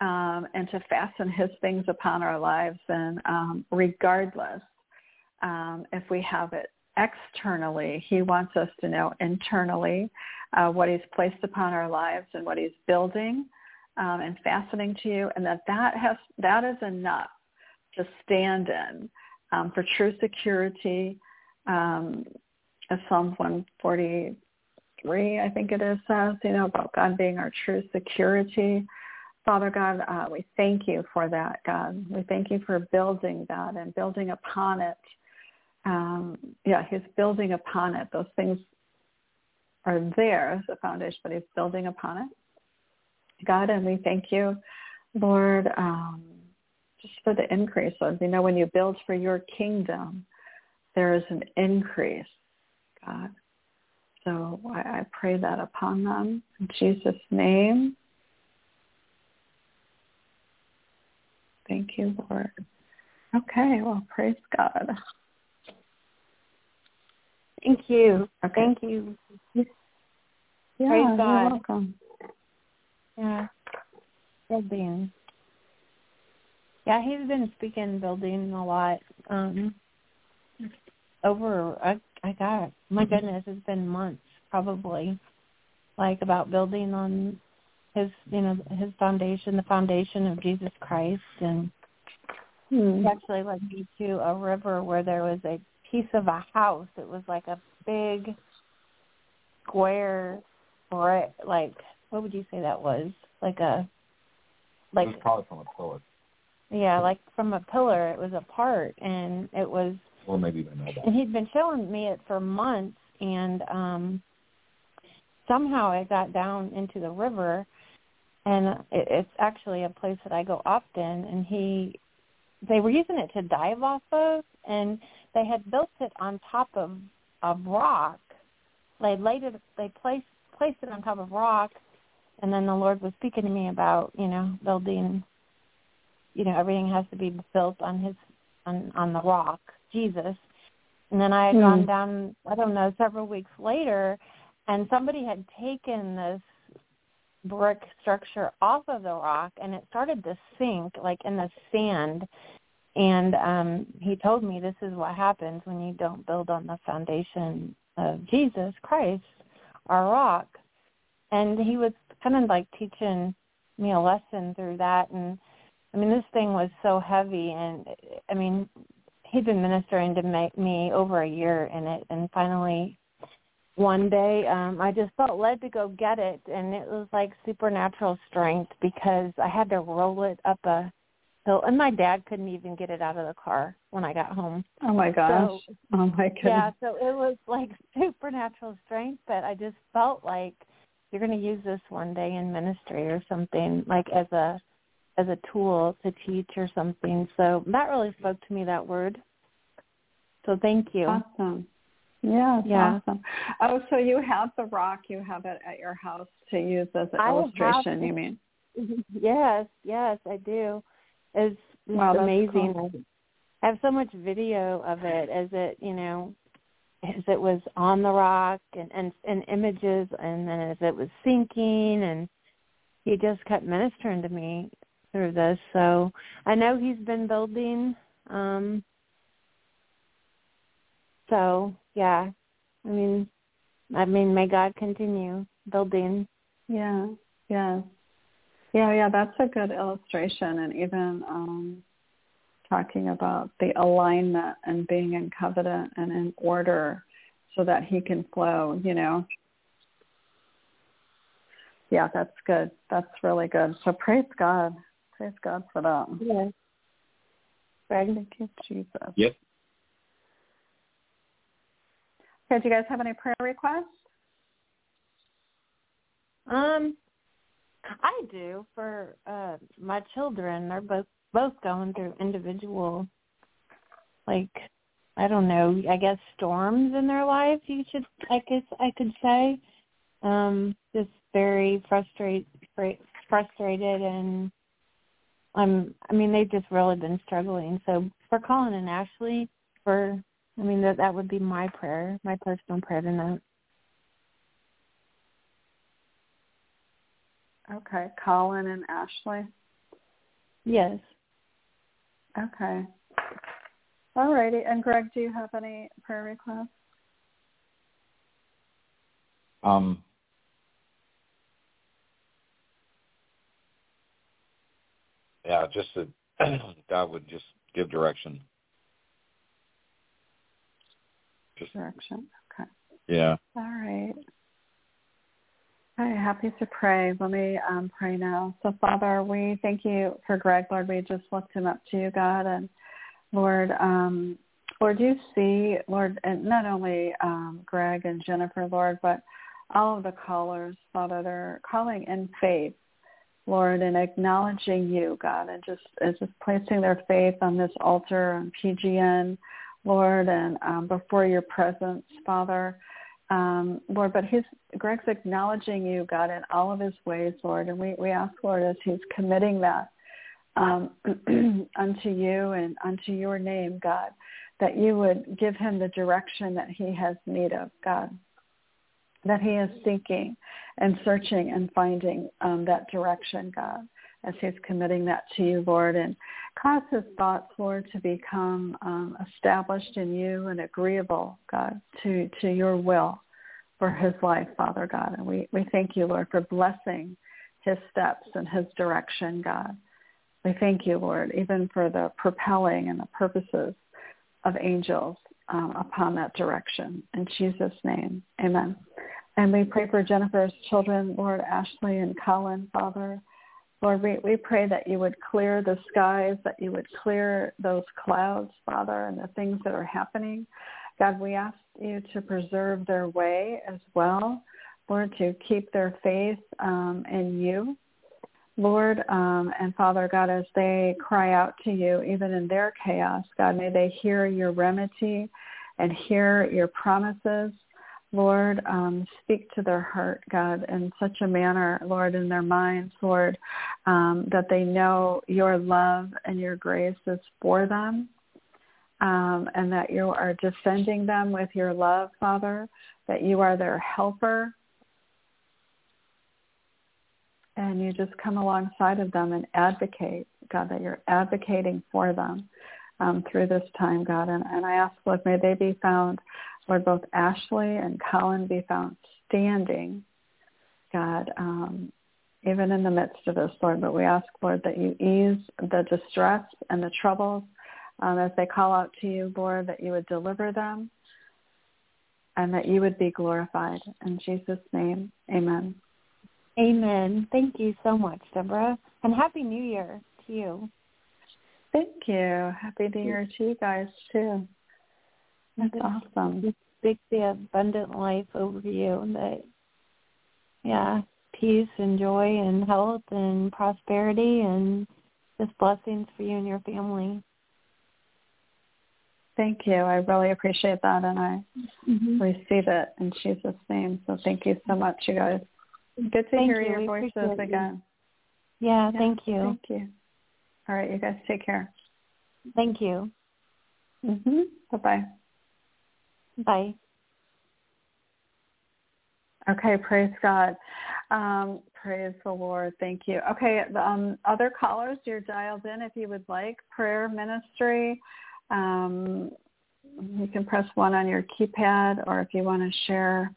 Speaker 2: um, and to fasten his things upon our lives and um, regardless um, if we have it externally. He wants us to know internally uh, what he's placed upon our lives and what he's building um, and fastening to you, and that that has that is enough to stand in um, for true security. Um, as Psalms 143, I think it is, says, you know, about God being our true security. Father God, uh, we thank you for that, God. We thank you for building that and building upon it. Yeah, he's building upon it. Those things are there as a foundation, but he's building upon it. God, and we thank you, Lord, um, just for the increase. So, you know, when you build for your kingdom, there is an increase, God. So I, I pray that upon them in Jesus' name. Thank you, Lord. Okay, well, praise God.
Speaker 4: Thank you.
Speaker 2: Okay.
Speaker 4: Thank you.
Speaker 2: Yeah,
Speaker 4: Praise
Speaker 2: you're welcome.
Speaker 4: Yeah. Building. Yeah, he's been speaking building a lot. Um over I I got my goodness, it's been months probably. Like about building on his you know, his foundation, the foundation of Jesus Christ and
Speaker 2: Hmm.
Speaker 4: he actually led me to a river where there was a piece of a house. It was like a big square brick like what would you say that was? Like a like
Speaker 3: it was probably from a pillar.
Speaker 4: yeah, like from a pillar it was apart and it was
Speaker 3: Or maybe even know that.
Speaker 4: and he'd been showing me it for months and um somehow I got down into the river and it, it's actually a place that I go often and he they were using it to dive off of and they had built it on top of of rock. They laid it they placed placed it on top of rock and then the Lord was speaking to me about, you know, building you know, everything has to be built on his on on the rock, Jesus. And then I had
Speaker 2: Hmm.
Speaker 4: gone down I don't know, several weeks later and somebody had taken this brick structure off of the rock and it started to sink like in the sand and um he told me this is what happens when you don't build on the foundation of Jesus Christ our rock. And he was kind of like teaching me a lesson through that. And I mean this thing was so heavy. And I mean he'd been ministering to me over a year in it. And finally one day um I just felt led to go get it. And it was like supernatural strength because I had to roll it up a hill and my dad couldn't even get it out of the car when I got home.
Speaker 2: Oh my gosh. oh my goodness.
Speaker 4: Yeah, so it was like supernatural strength, but I just felt like you're going to use this one day in ministry or something like as a as a tool to teach or something. So that really spoke to me that word. So thank you.
Speaker 2: Awesome. Yeah,
Speaker 4: Yeah.
Speaker 2: awesome. Oh, so you have the rock, you have it at your house to use as an
Speaker 4: I
Speaker 2: illustration,
Speaker 4: it.
Speaker 2: you mean?
Speaker 4: yes, yes, I do. It's, it's
Speaker 2: Wow,
Speaker 4: amazing.
Speaker 2: cool.
Speaker 4: I have so much video of it as it, you know, as it was on the rock and and, and images, and then as it was sinking, and he just kept ministering to me through this. So I know he's been building. um So yeah, I mean, I mean, may God continue building.
Speaker 2: Yeah, yeah. Yeah, yeah, that's a good illustration and even um talking about the alignment and being in covenant and in order so that he can flow, you know. Yeah, that's good. That's really good. So praise God. Praise God for that.
Speaker 4: Yes. Greg?
Speaker 2: Thank you, Jesus.
Speaker 3: Yep.
Speaker 2: Okay, do you guys have any prayer requests?
Speaker 4: Um, I do for uh my children. They're both both going through individual, like I don't know. I guess storms in their lives. You should, I guess, I could say. Um, just very frustrated, frustrated, and I'm. I mean, they've just really been struggling. So for Colin and Ashley, for I mean that that would be my prayer, my personal prayer tonight.
Speaker 2: Okay, Colin and Ashley.
Speaker 4: Yes.
Speaker 2: Okay. All righty. And Greg, do you have any prayer requests?
Speaker 3: Um, yeah, just that God would just give direction.
Speaker 2: Just, direction. Okay.
Speaker 3: Yeah.
Speaker 2: All right. Hi, happy to pray. Let me um, pray now. So, Father, we thank you for Greg, Lord. We just lift him up to you, God, and Lord, um, Lord, you see, Lord, and not only um, Greg and Jennifer, Lord, but all of the callers, Father, they're calling in faith, Lord, and acknowledging you, God, and just and just placing their faith on this altar on PGN, Lord, and um, before your presence, Father um, Lord, but he's Greg's acknowledging you, God, in all of his ways, Lord, and we, we ask, Lord, as he's committing that um, unto you and unto your name, God, that you would give him the direction that he has need of, God, that he is seeking and searching and finding um, that direction, God, as he's committing that to you, Lord, and cause his thoughts, Lord, to become um, established in you and agreeable, God, to, to your will for his life, Father God. And we, we thank you, Lord, for blessing his steps and his direction, God. We thank you, Lord, even for the propelling and the purposes of angels um, upon that direction. In Jesus' name, amen. And we pray for Jennifer's children, Lord, Ashley and Colin, Father. Lord, we, we pray that you would clear the skies, that you would clear those clouds, Father, and the things that are happening. God, we ask you to preserve their way as well, Lord, to keep their faith um, in you. Lord um, and Father God, as they cry out to you, even in their chaos, God, may they hear your remedy and hear your promises. Lord, um, speak to their heart, God, in such a manner, Lord, in their minds, Lord, um, that they know your love and your grace is for them um, and that you are defending them with your love, Father, that you are their helper. And you just come alongside of them and advocate, God, that you're advocating for them um, through this time, God. And, and I ask, Lord, may they be found, Lord, both Ashley and Colin be found standing, God, um, even in the midst of this, Lord. But we ask, Lord, that you ease the distress and the troubles um, as they call out to you, Lord, that you would deliver them and that you would be glorified. In Jesus' name, amen.
Speaker 4: Amen. Thank you so much, Deborah. And Happy New Year to you.
Speaker 2: Thank you. Happy New Year to you guys, too. That's awesome.
Speaker 4: Speak the abundant life over you that, yeah, peace and joy and health and prosperity and just blessings for you and your family.
Speaker 2: Thank you. I really appreciate that, and I mm-hmm. receive it in Jesus' name. So thank you so much, you guys. Good to
Speaker 4: thank
Speaker 2: hear
Speaker 4: you.
Speaker 2: your
Speaker 4: we
Speaker 2: voices again.
Speaker 4: Yeah, yeah, thank you.
Speaker 2: Thank you. All right, you guys take care.
Speaker 4: Thank you.
Speaker 2: Mhm. Bye-bye.
Speaker 4: Bye.
Speaker 2: Okay, praise God. Um, praise the Lord. Thank you. Okay, um, other callers, you're dialed in if you would like prayer ministry. Um, you can press one on your keypad, or if you want to share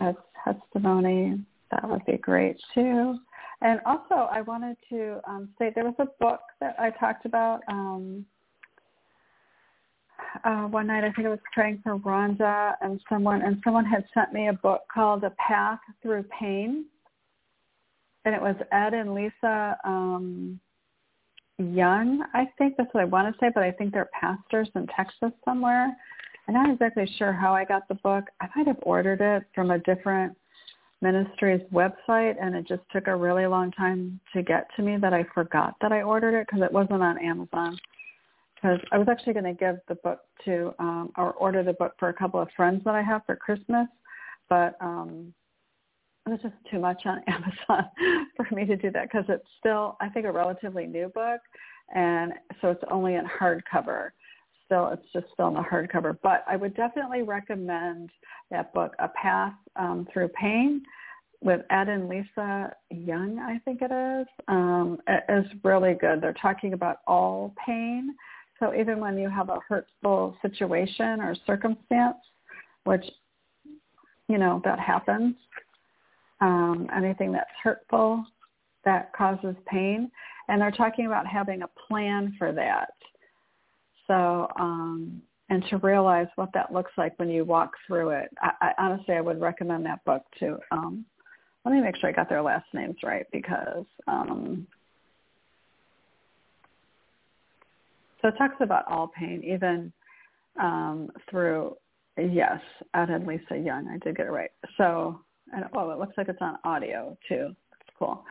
Speaker 2: a testimony, that would be great too. And also, I wanted to um, say there was a book that I talked about um, uh, one night. I think I was praying for Rhonda, and someone and someone had sent me a book called A Path Through Pain, and it was Ed and Lisa. Um, Young, I think that's what I want to say, but I think they're pastors in Texas somewhere. I'm not exactly sure how I got the book. I might have ordered it from a different ministry's website, and it just took a really long time to get to me that I forgot that I ordered it because it wasn't on Amazon. Because I was actually going to give the book to um, or order the book for a couple of friends that I have for Christmas, but um, it just too much on Amazon for me to do that because it's still, I think, a relatively new book, and so it's only in hardcover. Still, it's just still in the hardcover. But I would definitely recommend that book, A Path um, Through Pain, with Ed and Lisa Young, I think it is. Um, it is really good. They're talking about all pain. So even when you have a hurtful situation or circumstance, which you know, that happens, um, anything that's hurtful that causes pain. And they're talking about having a plan for that. So, um, and to realize what that looks like when you walk through it. I, I honestly, I would recommend that book to. Um, let me make sure I got their last names right because. Um, so it talks about all pain, even um, through yes, and Lisa Young. I did get it right. So, and oh, it looks like it's on audio too. That's cool.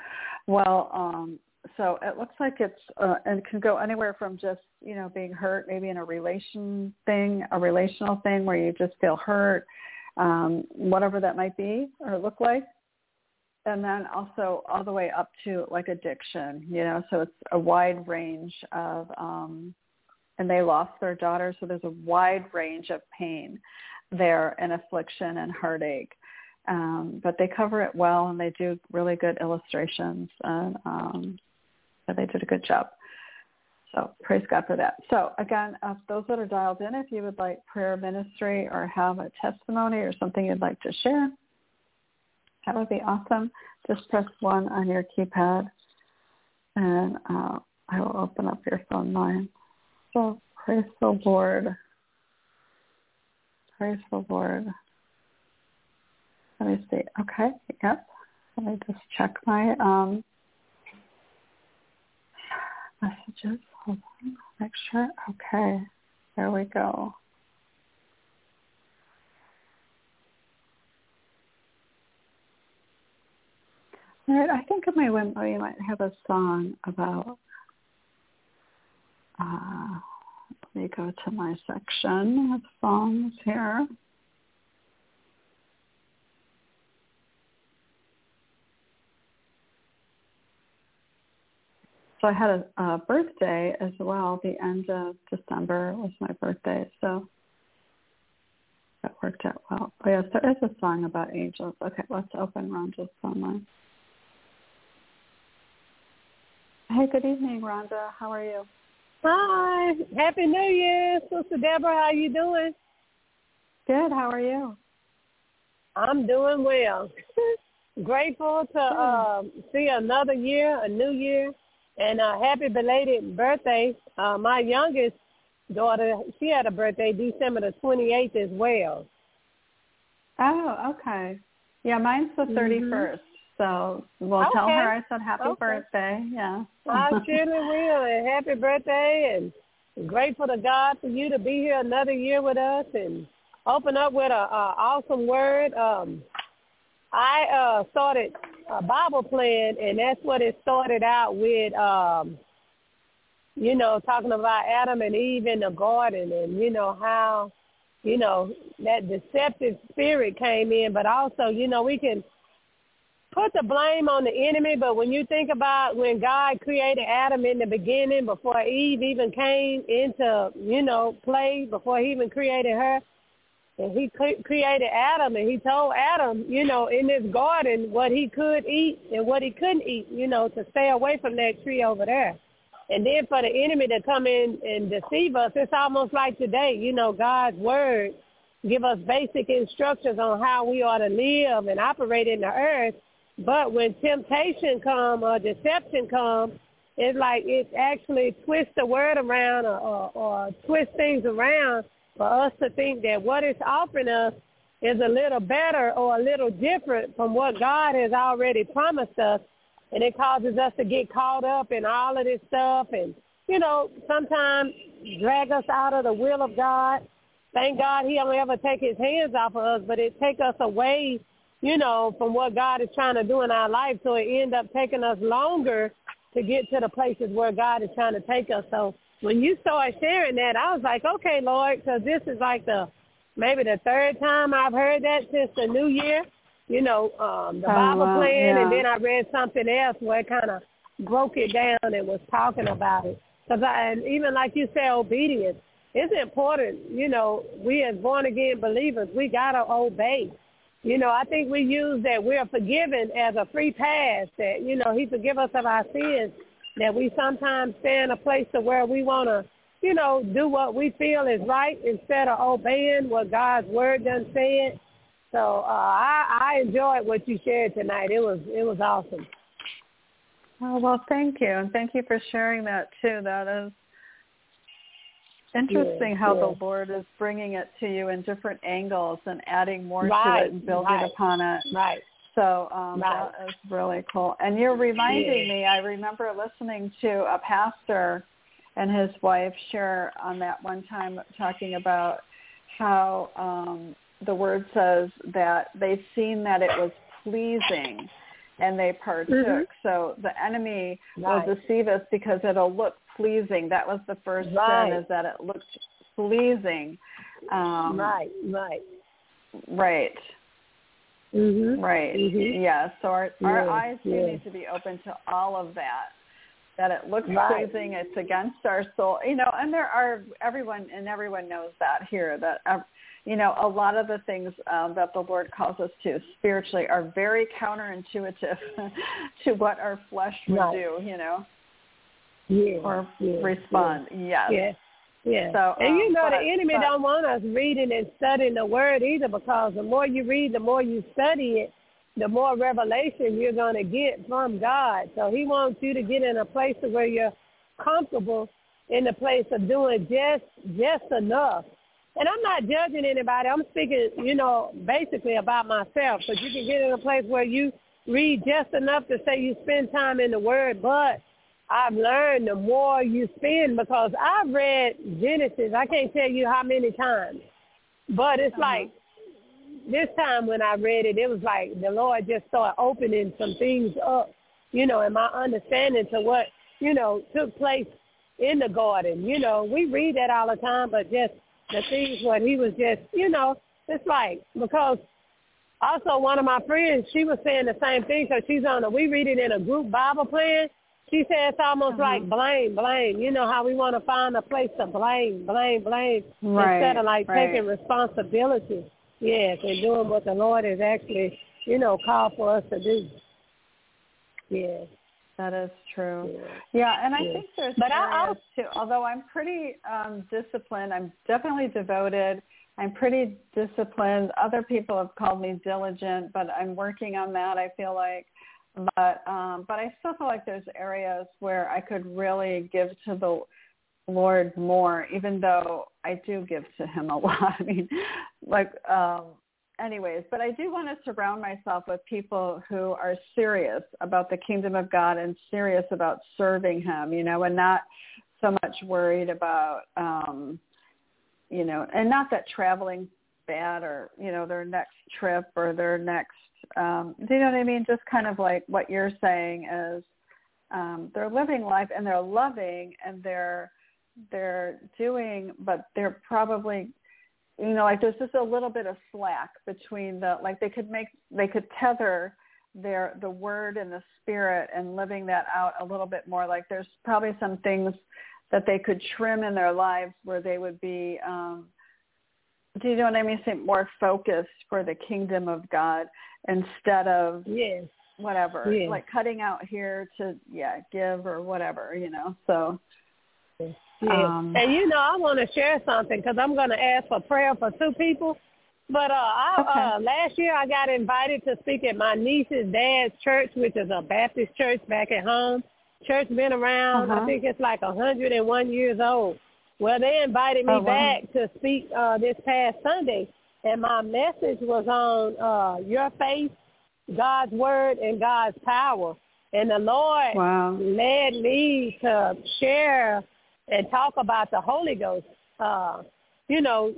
Speaker 2: Well, um, so it looks like it's uh, and can go anywhere from just you know being hurt, maybe in a relation thing, a relational thing where you just feel hurt, um, whatever that might be or look like, and then also all the way up to like addiction. You know, so it's a wide range of. Um, and they lost their daughter, so there's a wide range of pain there and affliction and heartache. Um, but they cover it well, and they do really good illustrations, and um, they did a good job. So praise God for that. So again, uh, those that are dialed in, if you would like prayer ministry or have a testimony or something you'd like to share, that would be awesome. Just press one on your keypad, and uh, I will open up your phone line. So praise the Lord. Praise the Lord. Let me see. Okay. Yep. Let me just check my um, messages. Hold on. Make sure. Okay. There we go. All right, I think it might we might have a song about. Uh, let me go to my section of songs here. So I had a, a birthday as well. The end of December was my birthday, so that worked out well. Oh yes, there is a song about angels. Okay, let's open Rhonda's phone line. Hey, good evening, Rhonda. How are you?
Speaker 5: Hi. Happy New Year, Sister Deborah. How you doing?
Speaker 2: Good. How are you?
Speaker 5: I'm doing well. Grateful to uh, see another year, a new year. And uh, happy belated birthday. Uh, my youngest daughter, she had a birthday December the 28th as well.
Speaker 2: Oh, okay. Yeah, mine's the 31st. Mm-hmm. So we'll
Speaker 5: okay.
Speaker 2: tell her I said happy
Speaker 5: okay.
Speaker 2: birthday. Yeah.
Speaker 5: I surely will. And happy birthday. And grateful to God for you to be here another year with us and open up with a, a awesome word. Um, I uh, started a Bible plan, and that's what it started out with. Um, you know, talking about Adam and Eve in the garden, and you know how, you know, that deceptive spirit came in, but also, you know, we can put the blame on the enemy, but when you think about when God created Adam in the beginning, before Eve even came into, you know, play, before he even created her, and he created Adam and he told Adam, you know, in this garden what he could eat and what he couldn't eat, you know, to stay away from that tree over there. And then for the enemy to come in and deceive us, it's almost like today, you know, God's word give us basic instructions on how we ought to live and operate in the earth. But when temptation come or deception come, it's like it actually twists the word around or, or, or twist things around for us to think that what it's offering us is a little better or a little different from what God has already promised us. And it causes us to get caught up in all of this stuff and, you know, sometimes drag us out of the will of God. Thank God he don't ever take his hands off of us, but it take us away, you know, from what God is trying to do in our life. So it end up taking us longer to get to the places where God is trying to take us. So when you started sharing that, I was like, okay, Lord, because this is like the maybe the third time I've heard that since the new year. You know, um, the oh, Bible
Speaker 2: wow,
Speaker 5: plan,
Speaker 2: yeah.
Speaker 5: and then I read something else where it kind of broke it down and was talking about it. Because I, and even like you said, obedience. It's important, you know, we as born again believers, we gotta obey. You know, I think we use that we're forgiven as a free pass that, you know, he forgive us of our sins that we sometimes stay in a place to where we want to, you know, do what we feel is right instead of obeying what God's word done said. So uh, I, I enjoyed what you shared tonight. It was it was awesome.
Speaker 2: Oh well, thank you, and thank you for sharing that too. That is interesting
Speaker 5: Yeah,
Speaker 2: how
Speaker 5: yeah.
Speaker 2: the Lord is bringing it to you in different angles and adding more to it and building
Speaker 5: right.
Speaker 2: upon it.
Speaker 5: Right.
Speaker 2: So um,
Speaker 5: Right.
Speaker 2: that is really cool. And you're reminding me, I remember listening to a pastor and his wife share on that one time talking about how um, the word says that they've seen that it was pleasing and they partook.
Speaker 5: Mhm.
Speaker 2: So the enemy
Speaker 5: Right.
Speaker 2: will deceive us because it'll look pleasing. That was the first
Speaker 5: Right.
Speaker 2: sin is that it looked pleasing. Um,
Speaker 5: right. Right.
Speaker 2: Right.
Speaker 5: Mhm.
Speaker 2: Right.
Speaker 5: Mhm.
Speaker 2: Yeah. So our our
Speaker 5: Yeah,
Speaker 2: eyes do
Speaker 5: yeah.
Speaker 2: need to be open to all of that. That it looks
Speaker 5: Right.
Speaker 2: pleasing, it's against our soul. You know, and there are everyone and everyone knows that here that uh, you know a lot of the things um, that the Lord calls us to spiritually are very counterintuitive to what our flesh would
Speaker 5: Right.
Speaker 2: do. You know,
Speaker 5: Yeah.
Speaker 2: or respond. Yes.
Speaker 5: Yeah. Yeah.
Speaker 2: So,
Speaker 5: and you
Speaker 2: um,
Speaker 5: know
Speaker 2: but-
Speaker 5: the enemy
Speaker 2: but-
Speaker 5: don't want us reading and studying the word either because the more you read, the more you study it, the more revelation you're going to get from God. So he wants you to get in a place where you're comfortable in the place of doing just just enough. And I'm not judging anybody. I'm speaking, you know, basically about myself. But you can get in a place where you read just enough to say you spend time in the Word. But I've learned the more you spend because I've read Genesis. I can't tell you how many times. But it's
Speaker 2: Uh-huh.
Speaker 5: like this time when I read it, it was like the Lord just started opening some things up, you know, and my understanding to what, you know, took place in the garden. You know, we read that all the time, but just the things what he was just, you know, it's like because also one of my friends, she was saying the same thing because she's on a, we read it in a group Bible plan. She said it's almost
Speaker 2: Uh-huh.
Speaker 5: like blame, blame. You know how we want to find a place to blame, blame, blame
Speaker 2: Right,
Speaker 5: instead of like
Speaker 2: right.
Speaker 5: taking responsibility. Yes, and doing what the Lord has actually, you know, called for us to do. Yes.
Speaker 2: That is true.
Speaker 5: yes.
Speaker 2: Yeah, and I
Speaker 5: Yeah.
Speaker 2: think there's
Speaker 5: But I- I'll-
Speaker 2: areas too. Although I'm pretty um, disciplined, I'm definitely devoted. I'm pretty disciplined. Other people have called me diligent, but I'm working on that. I feel like, but um, but I still feel like there's areas where I could really give to the Lord more, even though I do give to Him a lot. I mean, like um, anyways, but I do want to surround myself with people who are serious about the kingdom of God and serious about serving him, you know, and not so much worried about um you know, and not that traveling bad or, you know, their next trip or their next um do you know what I mean? Just kind of like what you're saying is um they're living life and they're loving and they're they're doing but they're probably you know, like there's just a little bit of slack between the like they could make they could tether their the word and the spirit and living that out a little bit more. Like there's probably some things that they could trim in their lives where they would be um do you know what I mean? Say more focused for the kingdom of God instead of
Speaker 5: Yes.
Speaker 2: whatever.
Speaker 5: Yeah.
Speaker 2: Like cutting out here to yeah, give or whatever, you know. So
Speaker 5: Yeah.
Speaker 2: Um,
Speaker 5: and you know, I want to share something because I'm going to ask for prayer for two people. But uh, I,
Speaker 2: Okay.
Speaker 5: uh, last year I got invited to speak at my niece's dad's church, which is a Baptist church back at home. Church been around.
Speaker 2: Uh-huh.
Speaker 5: I think it's like a 101 years old. Well, they invited me
Speaker 2: Oh, wow.
Speaker 5: back to speak uh, this past Sunday, and my message was on uh, your faith, God's word, and God's power. And the Lord
Speaker 2: wow.
Speaker 5: led me to share and talk about the Holy Ghost. Uh, you know,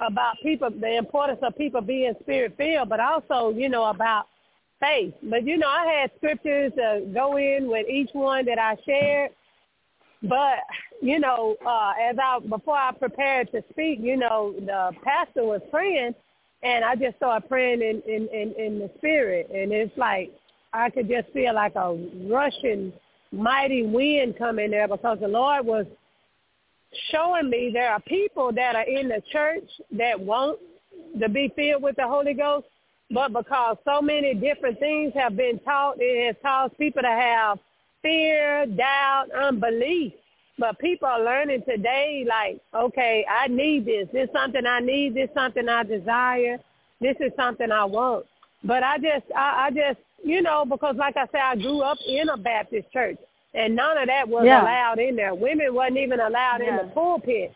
Speaker 5: about people, the importance of people being spirit filled, but also, you know, about faith. But you know, I had scriptures to go in with each one that I shared. But you know, uh, as I before I prepared to speak, you know, the pastor was praying, and I just started praying in in in, in the spirit, and it's like I could just feel like a rushing mighty wind coming there because the Lord was showing me there are people that are in the church that want to be filled with the Holy Ghost, but because so many different things have been taught, it has caused people to have fear, doubt, unbelief. But people are learning today, like, okay, I need this. This is something I need. This is something I desire. this is something I want. But I just, I, I just, you know, because like I said, I grew up in a Baptist church, and none of that was
Speaker 2: Yeah.
Speaker 5: allowed in there. Women wasn't even allowed in the pulpit.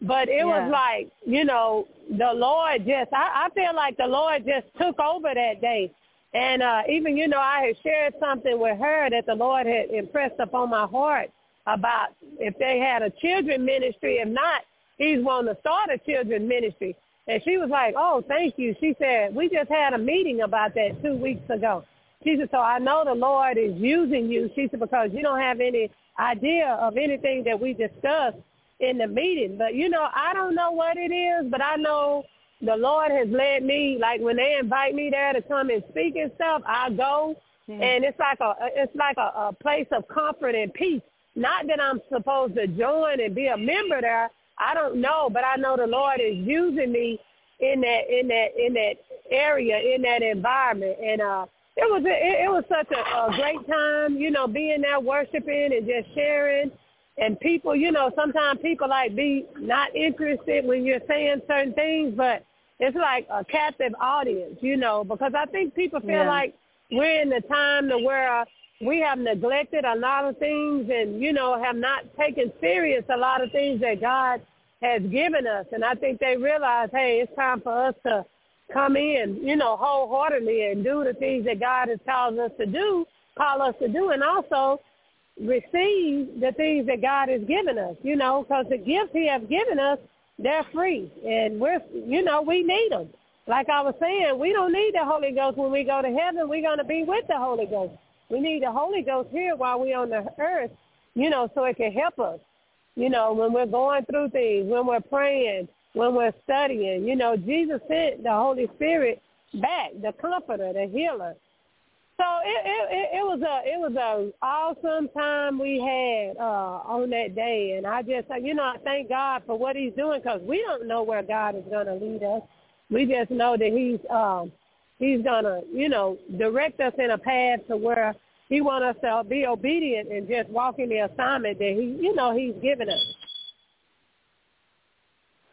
Speaker 5: But it was like, you know, the Lord just, I, I feel like the Lord just took over that day. And uh, even, you know, I had shared something with her that the Lord had impressed upon my heart about if they had a children ministry. If not, he's wanting to start a children ministry. And she was like, oh, thank you. She said, we just had a meeting about that two weeks ago. She said, so I know the Lord is using you. She said, because you don't have any idea of anything that we discussed in the meeting. But, you know, I don't know what it is, but I know the Lord has led me, like when they invite me there to come and speak and stuff, I go. And it's like a it's like a, a place of comfort and peace. Not that I'm supposed to join and be a member there. I don't know, but I know the Lord is using me in that in that in that area in that environment. And uh, it was it, it was such a, a great time, you know, being there worshiping and just sharing. And people, you know, sometimes people like be not interested when you're saying certain things, but it's like a captive audience, you know, because I think people feel
Speaker 2: Yeah.
Speaker 5: like we're in the time to where uh, we have neglected a lot of things and, you know, have not taken serious a lot of things that God has given us. And I think they realize, hey, it's time for us to come in, you know, wholeheartedly and do the things that God has called us to do, call us to do, and also receive the things that God has given us, you know, because the gifts he has given us, they're free. And we're, you know, we need them. Like I was saying, we don't need the Holy Ghost when we go to heaven. We're going to be with the Holy Ghost. We need the Holy Ghost here while we're on the earth, you know, so it can help us. You know, when we're going through things, when we're praying, when we're studying, you know, Jesus sent the Holy Spirit back, the comforter, the healer. So it, it, it, it was a it was a awesome time we had uh, on that day, and I just you know I thank God for what He's doing because we don't know where God is going to lead us. We just know that He's um, He's to you know direct us in a path to where He wants us to be obedient and just walk in the assignment that He you know He's given us.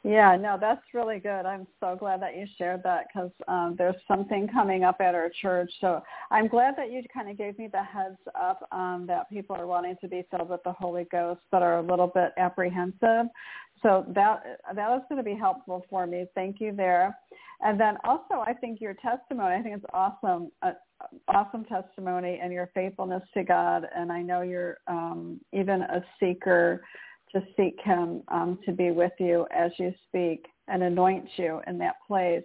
Speaker 2: Yeah, no, that's really good. I'm so glad that you shared that because um, there's something coming up at our church. So I'm glad that you kind of gave me the heads up um, that people are wanting to be filled with the Holy Ghost but are a little bit apprehensive. So that that was going to be helpful for me. Thank you there. And then also, I think your testimony. I think it's awesome. Uh, awesome testimony and your faithfulness to God. And I know you're um, even a seeker to seek him um, to be with you as you speak and anoint you in that place.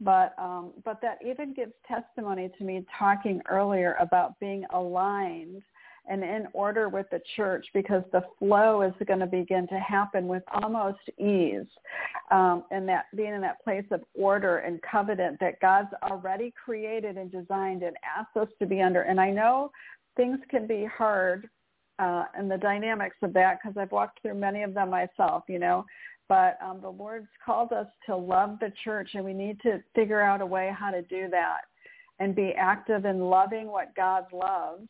Speaker 2: But um, but that even gives testimony to me talking earlier about being aligned and in order with the church because the flow is going to begin to happen with almost ease um, and that being in that place of order and covenant that God's already created and designed and asked us to be under. And I know things can be hard uh, and the dynamics of that because I've walked through many of them myself, you know. But um, the Lord's called us to love the church, and we need to figure out a way how to do that and be active in loving what God loves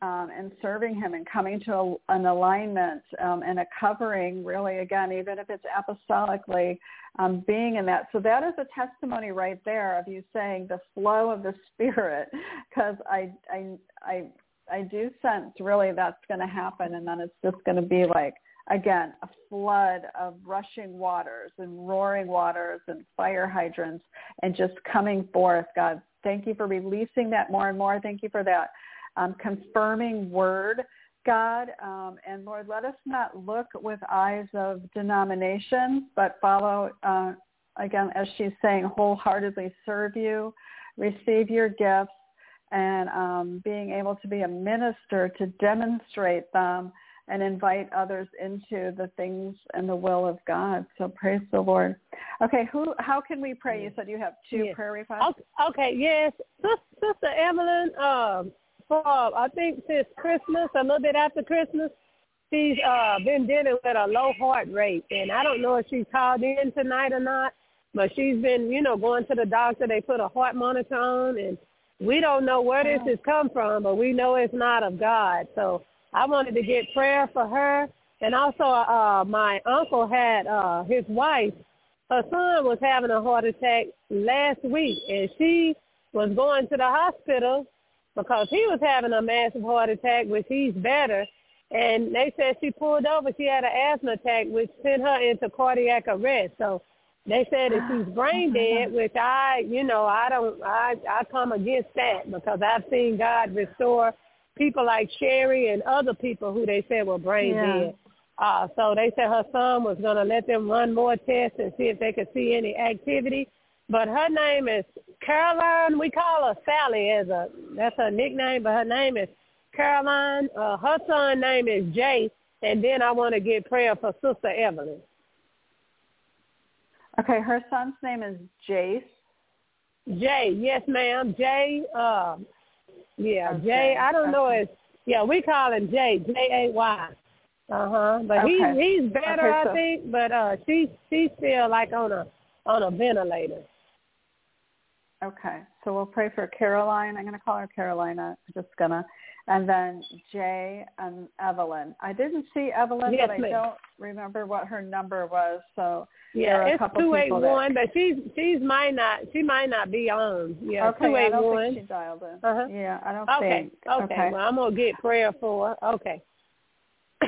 Speaker 2: um, and serving Him and coming to a, an alignment um, and a covering, really, again, even if it's apostolically, um, being in that. So that is a testimony right there of you saying the flow of the Spirit, because I, I, I I do sense really that's going to happen, and then it's just going to be like again a flood of rushing waters and roaring waters and fire hydrants and just coming forth. God, thank you for releasing that more and more. Thank you for that um, confirming word. God, um, and Lord, let us not look with eyes of denomination, but follow, uh, again, as she's saying, wholeheartedly serve you, receive your gifts, and um, being able to be a minister to demonstrate them and invite others into the things and the will of God. So praise the Lord. Okay, who? How can we pray? You said you have two
Speaker 5: Yes.
Speaker 2: prayer requests.
Speaker 5: Okay, yes, Sis- Sister Evelyn. Um, for I think since Christmas, a little bit after Christmas, she's uh been dealing with a low heart rate, and I don't know if she's called in tonight or not, but she's been, you know, going to the doctor. They put a heart monitor on, and we don't know where this has come from, but we know it's not of God. So I wanted to get prayer for her, and also uh my uncle had uh his wife her son was having a heart attack last week, and she was going to the hospital because he was having a massive heart attack, which he's better. And they said she pulled over. She had an asthma attack, which sent her into cardiac arrest. So they said that she's brain dead, which I, you know, I don't, I, I come against that because I've seen God restore people like Sherry and other people who they said were brain
Speaker 2: Yeah.
Speaker 5: dead. Uh, so they said her son was going to let them run more tests and see if they could see any activity. But her name is Caroline. We call her Sally as a that's her nickname, but her name is Caroline. Uh, her son name is Jay. And then I want to get prayer for Sister Evelyn.
Speaker 2: Okay, her son's name is Jace.
Speaker 5: Jay, yes, ma'am. Jay. Uh, yeah,
Speaker 2: Okay,
Speaker 5: Jay. I don't know if yeah, we call him Jay. J A Y. Uh huh. But
Speaker 2: Okay.
Speaker 5: he's he's better,
Speaker 2: Okay, so-
Speaker 5: I think. But uh, she's she's still like on a on a ventilator.
Speaker 2: Okay, so we'll pray for Caroline. I'm going to call her Carolina. I'm just going to. And then Jay and Evelyn. I didn't see Evelyn,
Speaker 5: Yes,
Speaker 2: but I
Speaker 5: ma'am.
Speaker 2: don't remember what her number was. So
Speaker 5: Yeah,
Speaker 2: There are a
Speaker 5: it's two eight one, but she's she's might not she might not be on. Yeah,
Speaker 2: okay,
Speaker 5: two
Speaker 2: I don't think she dialed in.
Speaker 5: Uh-huh.
Speaker 2: Yeah, I don't
Speaker 5: Okay,
Speaker 2: think.
Speaker 5: okay. Well, I'm gonna get prayer for her. Okay.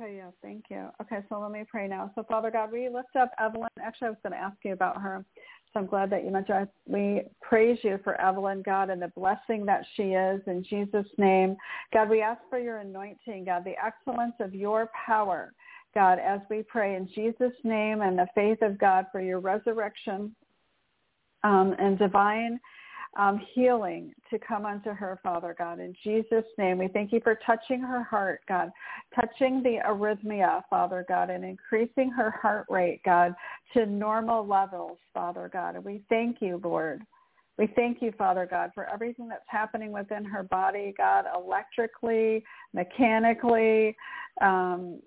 Speaker 2: okay, yeah, thank you. Okay, so let me pray now. So Father God, we lift up Evelyn. Actually, I was going to ask you about her. So I'm glad that you mentioned. We praise you for Evelyn, God, and the blessing that she is in Jesus' name. God, we ask for your anointing, God, the excellence of your power, God, as we pray in Jesus' name and the faith of God for your resurrection um, and divine um, healing to come unto her, Father God. In Jesus' name, we thank you for touching her heart, God, touching the arrhythmia, Father God, and increasing her heart rate, God, to normal levels, Father God. And we thank you, Lord. We thank you, Father God, for everything that's happening within her body, God, electrically, mechanically, um,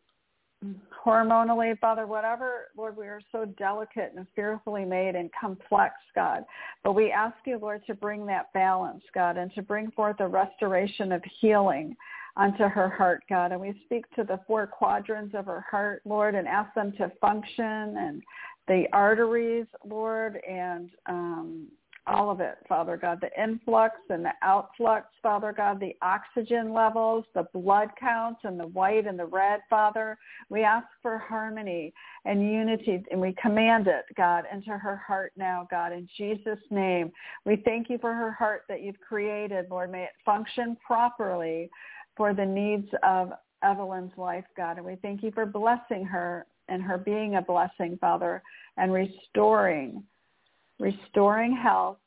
Speaker 2: hormonally, Father, whatever, Lord, we are so delicate and fearfully made and complex, God. But we ask you, Lord, to bring that balance, God, and to bring forth a restoration of healing unto her heart, God. And we speak to the four quadrants of her heart, Lord, and ask them to function and the arteries, Lord, and um, all of it, Father God, the influx and the outflux, Father God, the oxygen levels, the blood counts and the white and the red, Father. We ask for harmony and unity and we command it, God, into her heart now, God, in Jesus' name. We thank you for her heart that you've created, Lord. May it function properly for the needs of Evelyn's life, God. And we thank you for blessing her and her being a blessing, Father, and restoring restoring health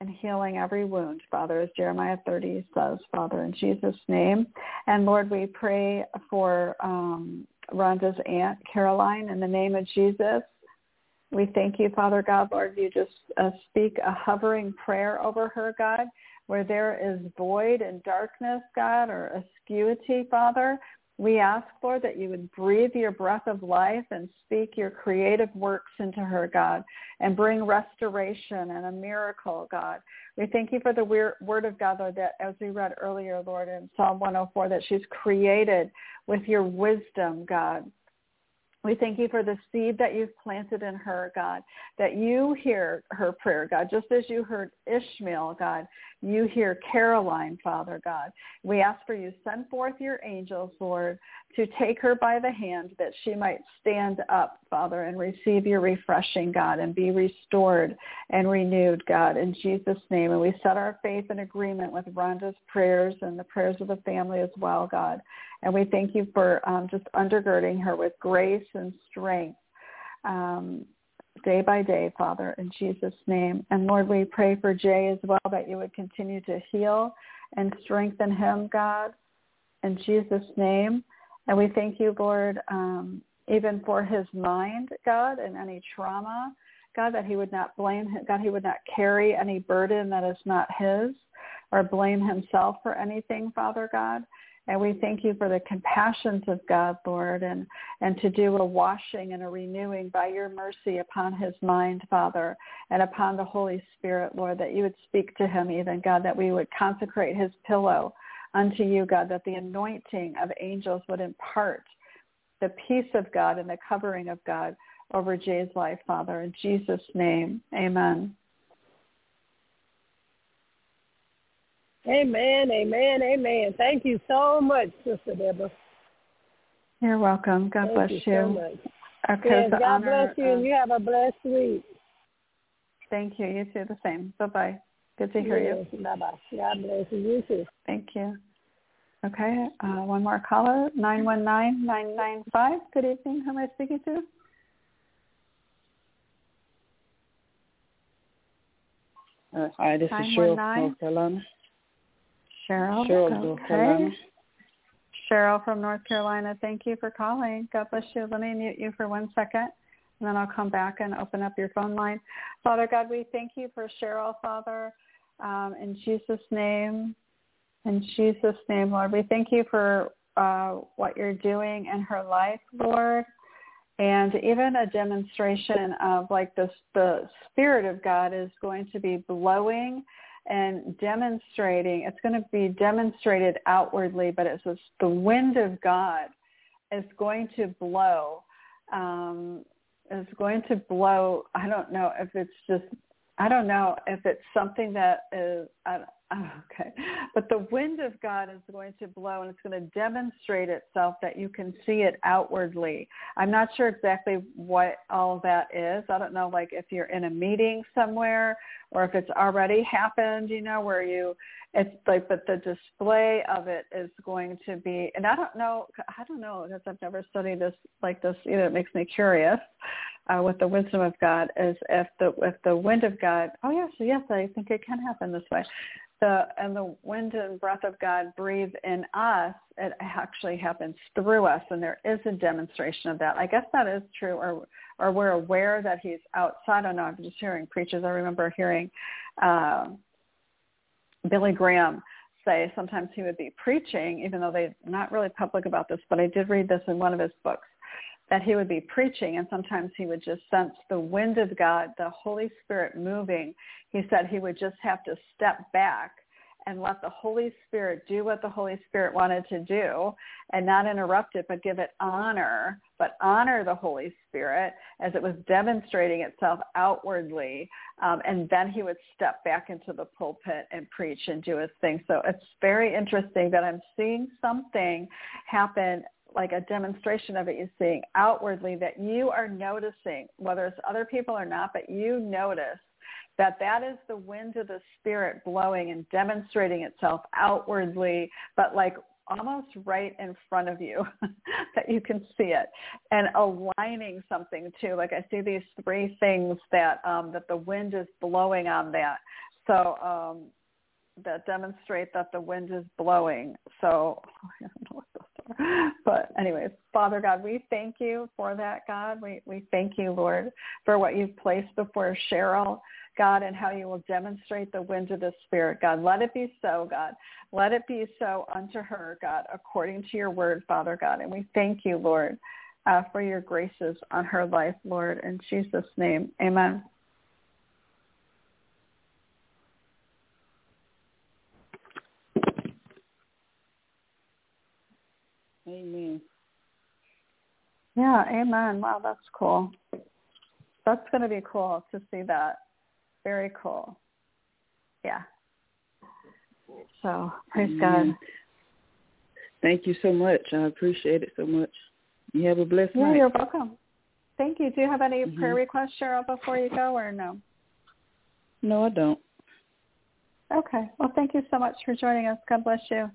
Speaker 2: and healing every wound, Father, as Jeremiah 30 says, Father, in Jesus' name. And Lord, we pray for um, Rhonda's aunt, Caroline, in the name of Jesus. We thank you, Father God, Lord, you just uh, speak a hovering prayer over her, God, where there is void and darkness, God, or obscurity, Father. We ask, Lord, that you would breathe your breath of life and speak your creative works into her, God, and bring restoration and a miracle, God. We thank you for the word of God, Lord, that as we read earlier, Lord, in Psalm 104, that she's created with your wisdom, God. We thank you for the seed that you've planted in her, God, that you hear her prayer, God, just as you heard Ishmael, God, you hear Caroline, Father God. We ask for you, send forth your angels, Lord, to take her by the hand that she might stand up, Father, and receive your refreshing, God, and be restored and renewed, God, in Jesus' name. And we set our faith in agreement with Rhonda's prayers and the prayers of the family as well, God. And we thank you for um, just undergirding her with grace and strength um, day by day, Father, in Jesus' name. And Lord, we pray for Jay as well, that you would continue to heal and strengthen him, God, in Jesus' name. And we thank you, Lord, um, even for his mind, God, and any trauma, God, that he would not blame, him, God, he would not carry any burden that is not his or blame himself for anything, Father God. And we thank you for the compassions of God, Lord, and, and to do a washing and a renewing by your mercy upon his mind, Father, and upon the Holy Spirit, Lord, that you would speak to him even, God, that we would consecrate his pillow unto you, God, that the anointing of angels would impart the peace of God and the covering of God over Jay's life, Father, in Jesus' name. Amen.
Speaker 5: Amen, amen, amen. Thank you so much, Sister Deborah.
Speaker 2: You're welcome. God
Speaker 5: Thank
Speaker 2: bless
Speaker 5: you.
Speaker 2: you.
Speaker 5: So much.
Speaker 2: Okay,
Speaker 5: yes, God
Speaker 2: honor,
Speaker 5: bless you, and you have a blessed week.
Speaker 2: Thank you. You too. The same. Bye bye. Good to hear you.
Speaker 5: Bye-bye. God bless you. You too.
Speaker 2: Thank you. Okay, uh, one more caller, 919-995. Good evening. Who am I speaking to?
Speaker 6: Uh, hi, this is Cheryl from
Speaker 2: 919.
Speaker 6: North Carolina.
Speaker 2: Cheryl.
Speaker 6: Cheryl,
Speaker 2: okay. Cheryl from North Carolina. Thank you for calling. God bless you. Let me mute you for one second, and then I'll come back and open up your phone line. Father God, we thank you for Cheryl, Father, um, in Jesus' name. In Jesus' name, Lord, we thank you for uh, what you're doing in her life, Lord, and even a demonstration of like this, the Spirit of God is going to be blowing and demonstrating. It's going to be demonstrated outwardly, but it's just the wind of God is going to blow. Um, is going to blow. I don't know if it's just. I don't know if it's something that is. Okay, but the wind of God is going to blow, and it's going to demonstrate itself that you can see it outwardly. I'm not sure exactly what all that is. I don't know, like if you're in a meeting somewhere or if it's already happened, you know, where you, it's like, but the display of it is going to be, and I don't know, I don't know because I've never studied this like this. Know, it makes me curious uh, with the wisdom of God is if the if the wind of God. Oh yes, yes, I think it can happen this way. The and the wind and breath of God breathe in us. It actually happens through us, and there is a demonstration of that. I guess that is true, or or we're aware that He's outside. I know. I'm just hearing preachers. I remember hearing uh, Billy Graham say sometimes he would be preaching, even though they're not really public about this, but I did read this in one of his books, that he would be preaching and sometimes he would just sense the wind of God, the Holy Spirit moving. He said he would just have to step back and let the Holy Spirit do what the Holy Spirit wanted to do and not interrupt it, but give it honor, but honor the Holy Spirit as it was demonstrating itself outwardly. Um, and then he would step back into the pulpit and preach and do his thing. So it's very interesting that I'm seeing something happen like a demonstration of it you're seeing outwardly that you are noticing, whether it's other people or not, but you notice that that is the wind of the spirit blowing and demonstrating itself outwardly, but like almost right in front of you that you can see it and aligning something too. Like I see these three things that um, that the wind is blowing on that. So um, that demonstrate that the wind is blowing. So But anyways, Father God, we thank you for that, God. We we thank you, Lord, for what you've placed before Cheryl. God, and how you will demonstrate the wind of the Spirit, God. Let it be so, God. Let it be so unto her, God, according to your word, Father God. And we thank you, Lord, uh, for your graces on her life, Lord. In Jesus' name, amen.
Speaker 6: Amen.
Speaker 2: Yeah, amen. Wow, that's cool. That's going to be cool to see that. Very cool. Yeah. So praise
Speaker 6: Amen.
Speaker 2: God.
Speaker 6: Thank you so much. I appreciate it so much. You have a blessed
Speaker 2: Yeah,
Speaker 6: night.
Speaker 2: you're welcome. Thank you. Do you have any
Speaker 6: Mhm.
Speaker 2: prayer requests, Cheryl, before you go, or no?
Speaker 6: No, I don't.
Speaker 2: Okay. Well, thank you so much for joining us. God bless you.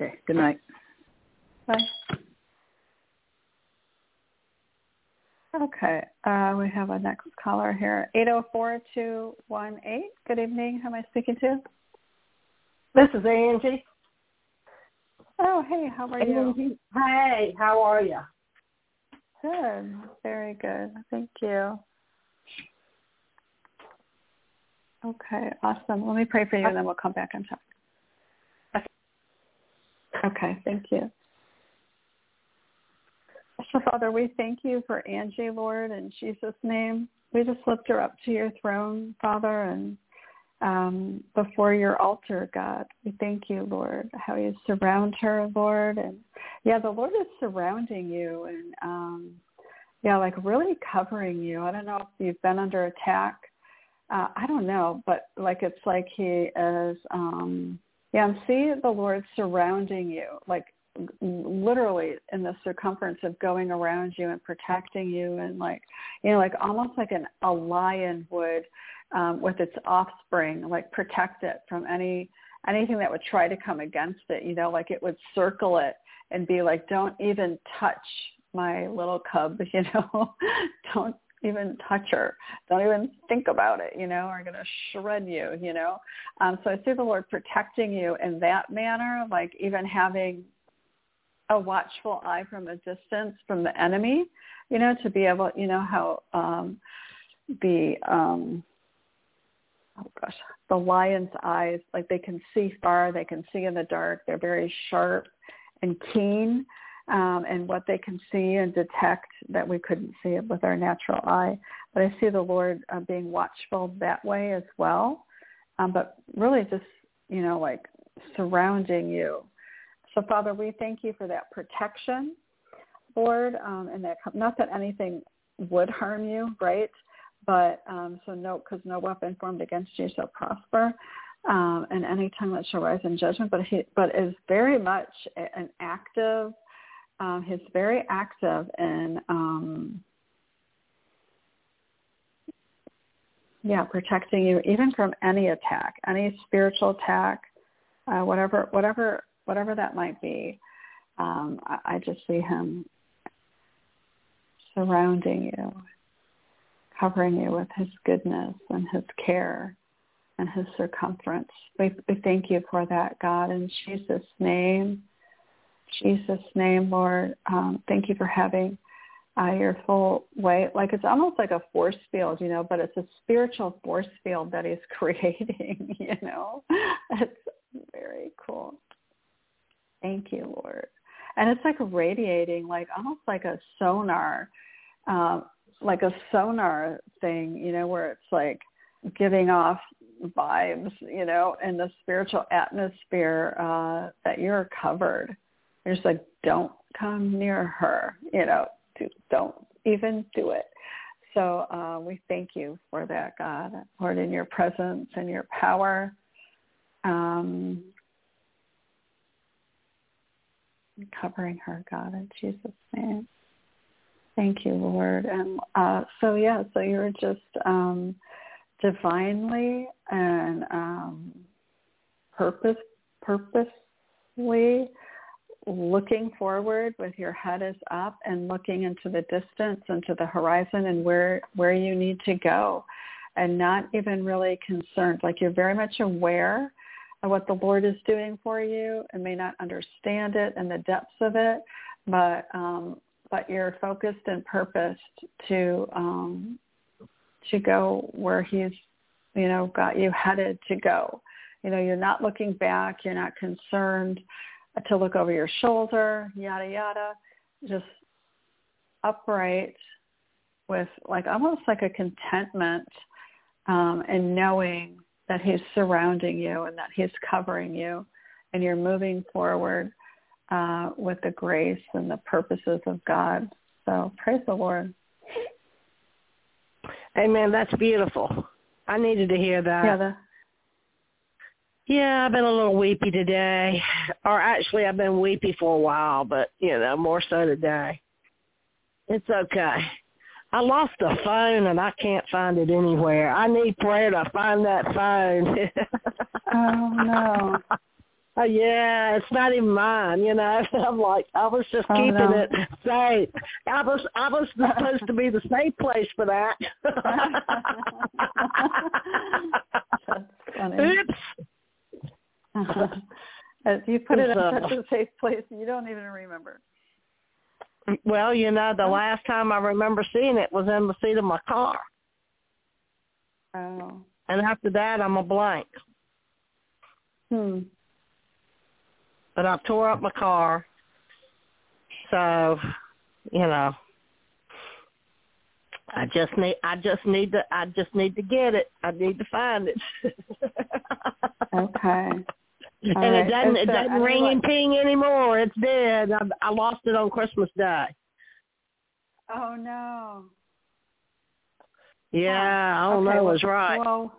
Speaker 6: Okay. Good night.
Speaker 2: Bye. Okay. Uh, we have a next caller here. 804218. Good evening. Who am I speaking to?
Speaker 7: This is Angie.
Speaker 2: Oh, hey. How are you?
Speaker 7: Hey, how are you?
Speaker 2: Good. Very good. Thank you. Okay. Awesome. Let me pray for you and then we'll come back and talk. Okay. Thank you. So, Father, we thank you for Angie, Lord, in Jesus' name. We just lift her up to your throne, Father, and um, before your altar, God. We thank you, Lord, how you surround her, Lord. And yeah, the Lord is surrounding you and um, yeah, like really covering you. I don't know if you've been under attack. Uh, I don't know, but like it's like he is. um Yeah, I'm seeing the Lord surrounding you, like literally in the circumference of going around you and protecting you, and like you know, like almost like an a lion would um, with its offspring, like protect it from any anything that would try to come against it. You know, like it would circle it and be like, don't even touch my little cub, you know, don't even touch her. Don't even think about it, you know, are going to shred you, you know. Um, so I see the Lord protecting you in that manner, like even having a watchful eye from a distance from the enemy, you know, to be able, you know, how um, the, um, oh gosh, the lion's eyes, like they can see far, they can see in the dark, they're very sharp and keen um, and what they can see and detect that we couldn't see it with our natural eye. But I see the Lord uh, being watchful that way as well. Um, but really just, you know, like surrounding you. So Father, we thank you for that protection, Lord, um, and that not that anything would harm you, right? But um, so no, because no weapon formed against you shall prosper um, and any tongue that shall rise in judgment, but he, but is very much an active. Um, he's very active in, um, yeah, protecting you even from any attack, any spiritual attack, uh, whatever, whatever, whatever that might be. Um, I, I just see him surrounding you, covering you with his goodness and his care and his circumference. We, we thank you for that, God, in Jesus' name. Jesus' name, Lord. Um, thank you for having uh, your full weight. Like it's almost like a force field, you know, but it's a spiritual force field that he's creating, you know. It's very cool. Thank you, Lord. And it's like radiating, like almost like a sonar, um, like a sonar thing, you know, where it's like giving off vibes, you know, in the spiritual atmosphere uh, that you're covered. You're just like, don't come near her, you know, don't even do it. So uh, we thank you for that, God, Lord, in your presence and your power. Um, covering her, God, in Jesus' name. Thank you, Lord. And uh, so, yeah, so you're just um, divinely and um, purpose purposely looking forward with your head is up and looking into the distance into the horizon and where where you need to go and not even really concerned like you're very much aware of what the lord is doing for you and may not understand it and the depths of it but um but you're focused and purposed to um to go where he's, you know, got you headed to go. You know, you're not looking back. You're not concerned to look over your shoulder, yada, yada. Just upright with like almost like a contentment um, and knowing that he's surrounding you and that he's covering you and you're moving forward uh, with the grace and the purposes of God. So praise the Lord.
Speaker 8: Amen. That's beautiful. I needed to hear that.
Speaker 2: Yeah, the...
Speaker 8: yeah, I've been a little weepy today. Or actually, I've been weepy for a while, but, you know, more so today. It's okay. I lost a phone and I can't find it anywhere. I need prayer to find that phone.
Speaker 2: oh, no.
Speaker 8: Uh, yeah, it's not even mine, you know. I'm like, I was just oh, keeping no. it safe. I was, I was supposed to be the safe place for that.
Speaker 2: Oops. As you put it in uh, such a safe place, you don't even remember.
Speaker 8: Well, you know, the last time I remember seeing it was in the seat of my car.
Speaker 2: Oh.
Speaker 8: And after that, I'm a blank.
Speaker 2: Hmm
Speaker 8: but I tore up my car. So, you know, I just need I just need to I just need to get it. I need to find it.
Speaker 2: okay.
Speaker 8: And right. it doesn't it doesn't ring and ping anymore. It's dead. I, I lost it on Christmas Day.
Speaker 2: Oh no.
Speaker 8: Yeah, I don't
Speaker 2: okay,
Speaker 8: know
Speaker 2: well,
Speaker 8: what's right.
Speaker 2: Well,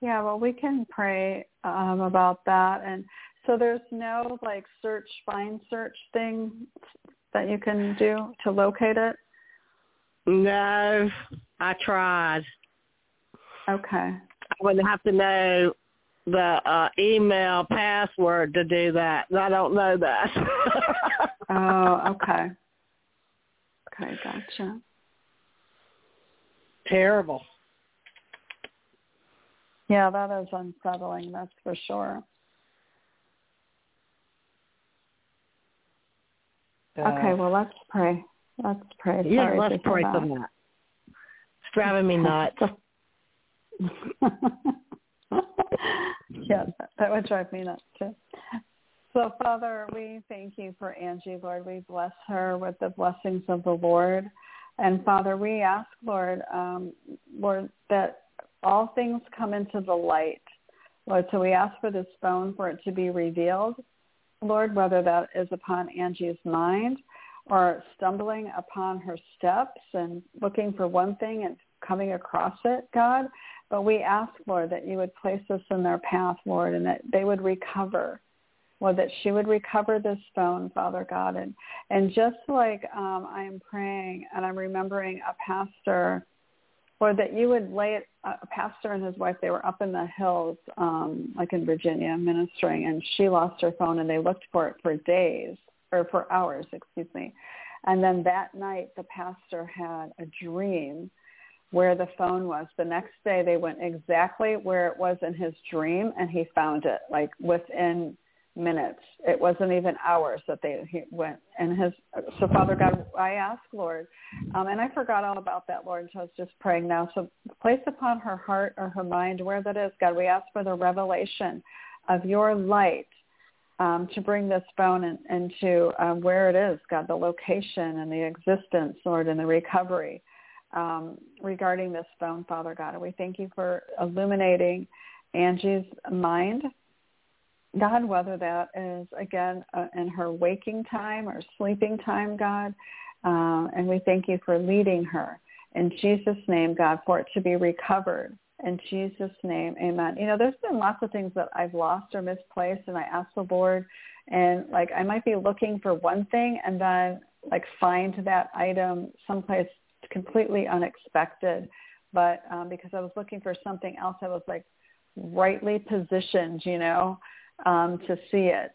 Speaker 2: yeah, well, we can pray um, about that, and so there's no like search, find search thing that you can do to locate it.
Speaker 8: No, I tried.
Speaker 2: Okay.
Speaker 8: I would have to know the uh email password to do that. I don't know that.
Speaker 2: Oh, okay. Okay, gotcha.
Speaker 8: Terrible.
Speaker 2: Yeah, that is unsettling. That's for sure. okay, well, let's pray. Let's pray.
Speaker 8: Uh, yeah,
Speaker 2: Sorry
Speaker 8: let's pray for that. It's driving me nuts.
Speaker 2: yeah, that, that would drive me nuts too. So, Father, we thank you for Angie, Lord. We bless her with the blessings of the Lord. And Father, we ask, Lord, um, Lord, that all things come into the light. Lord, so we ask for this phone for it to be revealed, Lord, whether that is upon Angie's mind or stumbling upon her steps and looking for one thing and coming across it, God. But we ask, Lord, that you would place this in their path, Lord, and that they would recover. Lord, that she would recover this phone, Father God. And, and just like um, I am praying and I'm remembering a pastor, Lord, that you would lay it, a pastor and his wife, they were up in the hills, um, like in Virginia, ministering, and she lost her phone and they looked for it for days, or for hours, excuse me. And then that night, the pastor had a dream where the phone was. The next day they went exactly where it was in his dream and he found it like within minutes. It wasn't even hours that they he went and his so Father God I ask Lord um and I forgot all about that Lord so I was just praying now. So place upon her heart or her mind where that is, God, we ask for the revelation of your light um, to bring this phone in, into um, where it is, God, the location and the existence, Lord, and the recovery um, regarding this phone, Father God. We thank you for illuminating Angie's mind, God, whether that is, again, uh, in her waking time or sleeping time, God. Um, and we thank you for leading her. In Jesus' name, God, for it to be recovered. In Jesus' name, amen. You know, there's been lots of things that I've lost or misplaced, and I ask the Lord, and like I might be looking for one thing and then like find that item someplace completely unexpected. But um, because I was looking for something else, I was like rightly positioned, you know, um, to see it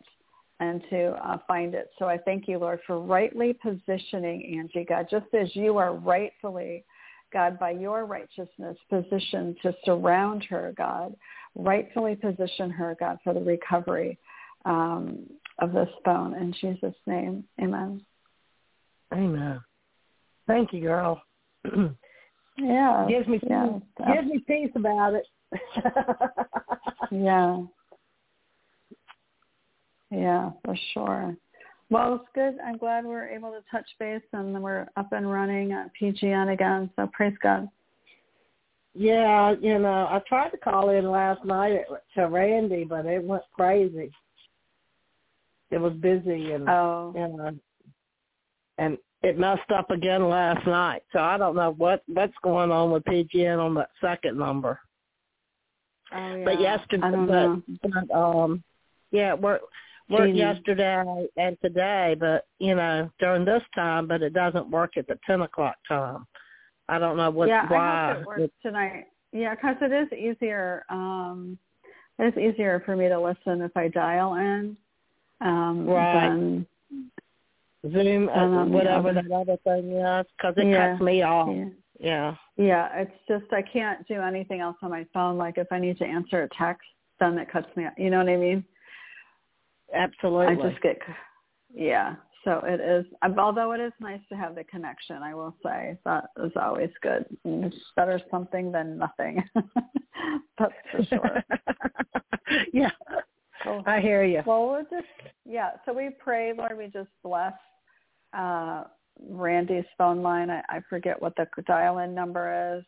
Speaker 2: and to uh, find it. So I thank you, Lord, for rightly positioning Angie, God, just as you are rightfully, God, by your righteousness positioned to surround her, God, rightfully position her, God, for the recovery um, of this bone. In Jesus' name, amen.
Speaker 8: Amen. Thank you, girl.
Speaker 2: Yeah.
Speaker 8: gives me
Speaker 2: yeah,
Speaker 8: gives me peace about it.
Speaker 2: yeah. Yeah, for sure. Well, it's good. I'm glad we're able to touch base and we're up and running at PGN again. So praise God.
Speaker 8: Yeah, you know, I tried to call in last night to Randy, but it went crazy. It was busy and
Speaker 2: Oh.
Speaker 8: you know, and it messed up again last night. So I don't know what what's going on with PGN on that second number.
Speaker 2: Oh yeah.
Speaker 8: But yesterday, but, but um, yeah, we're worked
Speaker 2: Jeannie.
Speaker 8: yesterday and today, but you know during this time, but it doesn't work at the ten o'clock time. I don't know what
Speaker 2: yeah,
Speaker 8: why.
Speaker 2: I hope it works tonight. Yeah, because it is easier. Um, it's easier for me to listen if I dial in. Um,
Speaker 8: Right.
Speaker 2: Than,
Speaker 8: Zoom,
Speaker 2: And
Speaker 8: uh, whatever that other thing is, because it
Speaker 2: Yeah,
Speaker 8: cuts me off.
Speaker 2: yeah.
Speaker 8: Yeah.
Speaker 2: Yeah, it's just I can't do anything else on my phone. Like if I need to answer a text, then it cuts me out. You know what I mean?
Speaker 8: Absolutely.
Speaker 2: I just get, yeah. So it is, although it is nice to have the connection, I will say that is always good. It's better something than nothing. That's for sure.
Speaker 8: yeah.
Speaker 2: Cool.
Speaker 8: I hear you.
Speaker 2: Well, we'll just, yeah. So we pray, Lord, we just bless uh, Randy's phone line. I, I forget what the dial-in number is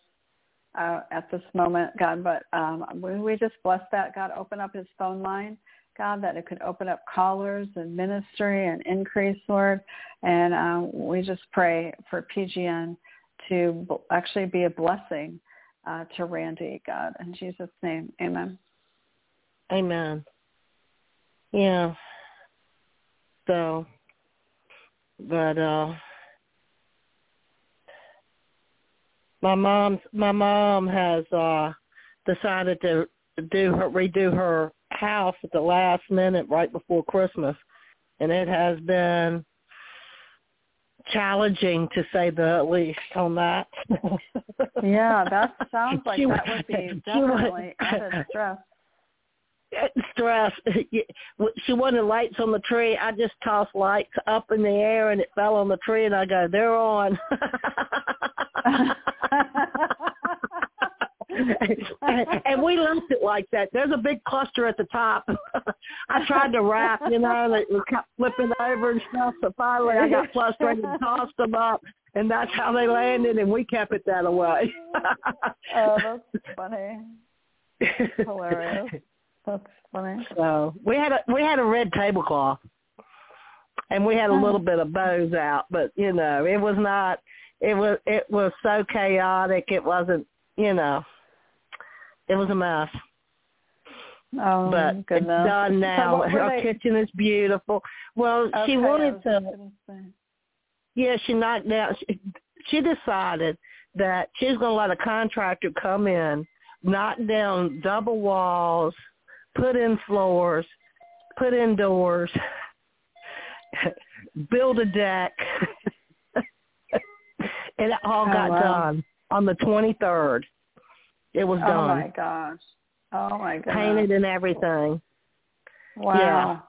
Speaker 2: uh, at this moment, God, but um, we, we just bless that. God, open up his phone line. God, that it could open up callers and ministry and increase, Lord. And uh, we just pray for PGN to b- actually be a blessing uh, to Randy, God. In Jesus' name, amen.
Speaker 8: Amen. Yeah. So, but uh my mom's my mom has uh decided to do her redo her house at the last minute right before Christmas and it has been challenging to say the least on that.
Speaker 2: yeah, that sounds like that would be definitely added stress.
Speaker 8: stress. She wanted lights on the tree. I just tossed lights up in the air and it fell on the tree and I go, they're on. and we left it like that. There's a big cluster at the top. I tried to wrap, you know, and it kept flipping over and stuff. So finally I got frustrated and tossed them up. And that's how they landed, and we kept it that way.
Speaker 2: oh, that's funny. Hilarious. That's funny.
Speaker 8: So we had a we had a red tablecloth, and we had a uh-huh. little bit of bows out, but you know it was not. It was it was so chaotic. It wasn't. You know, it was a mess.
Speaker 2: Oh,
Speaker 8: but
Speaker 2: goodness.
Speaker 8: it's done
Speaker 2: So
Speaker 8: now.
Speaker 2: were
Speaker 8: Our
Speaker 2: they-
Speaker 8: kitchen is beautiful. Well,
Speaker 2: Okay,
Speaker 8: she wanted to. Yeah, she knocked down. She, she decided that she's going to let a contractor come in, knock down double walls, put in floors, put in doors, build a deck, and it all
Speaker 2: Oh,
Speaker 8: got
Speaker 2: wow.
Speaker 8: done on the 23rd. It was
Speaker 2: oh,
Speaker 8: done.
Speaker 2: Oh my gosh. Oh my gosh.
Speaker 8: painted and everything.
Speaker 2: Wow.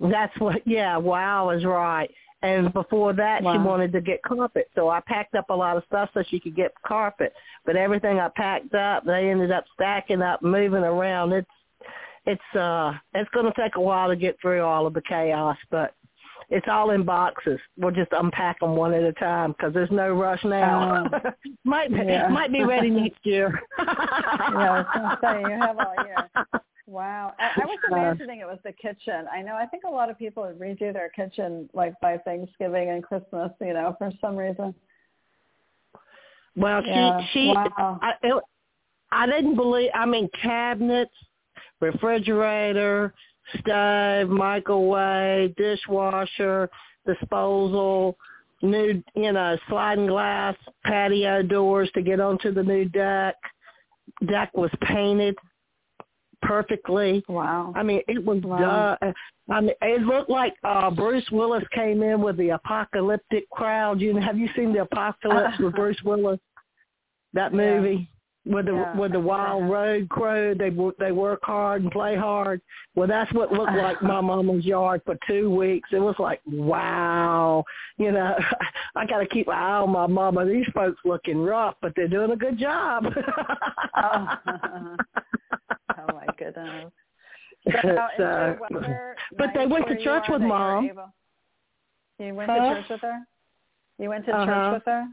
Speaker 8: That's what. Yeah, wow is right. And before that, she wanted to get carpet, so I packed up a lot of stuff so she could get carpet. But everything I packed up, they ended up stacking up, moving around. It's it's uh it's going to take a while to get through all of the chaos, but it's all in boxes. We'll just unpack them one at a time because there's no rush now. might be,
Speaker 2: Yeah.
Speaker 8: might be ready next year.
Speaker 2: yeah, I was gonna say you have all year. Wow. I, I was
Speaker 8: Uh,
Speaker 2: imagining it was the kitchen. I know I think a lot of people would redo their kitchen like by Thanksgiving and Christmas, you know, for some reason.
Speaker 8: Well,
Speaker 2: Yeah.
Speaker 8: she she
Speaker 2: Wow.
Speaker 8: I it, I didn't believe. I mean, cabinets, refrigerator, stove, microwave, dishwasher, disposal, new you know sliding glass patio doors to get onto the new deck. Deck was painted perfectly.
Speaker 2: Wow.
Speaker 8: I mean, it was
Speaker 2: Wow.
Speaker 8: done. I mean, it looked like uh Bruce Willis came in with the apocalyptic crowd. You know, have you seen the Apocalypse with Bruce Willis? That
Speaker 2: Yeah.
Speaker 8: movie with the
Speaker 2: Yeah.
Speaker 8: with the wild road crew. They they work hard and play hard. Well, that's what looked like my mama's yard for two weeks. It was like, wow, you know, I got to keep my eye on my mama. These folks looking rough, but they're doing a good job.
Speaker 2: Oh. My goodness. So, your
Speaker 8: but they went to church with Mom.
Speaker 2: able- You went
Speaker 8: Huh?
Speaker 2: to church with her. You went to
Speaker 8: Uh-huh.
Speaker 2: church with her.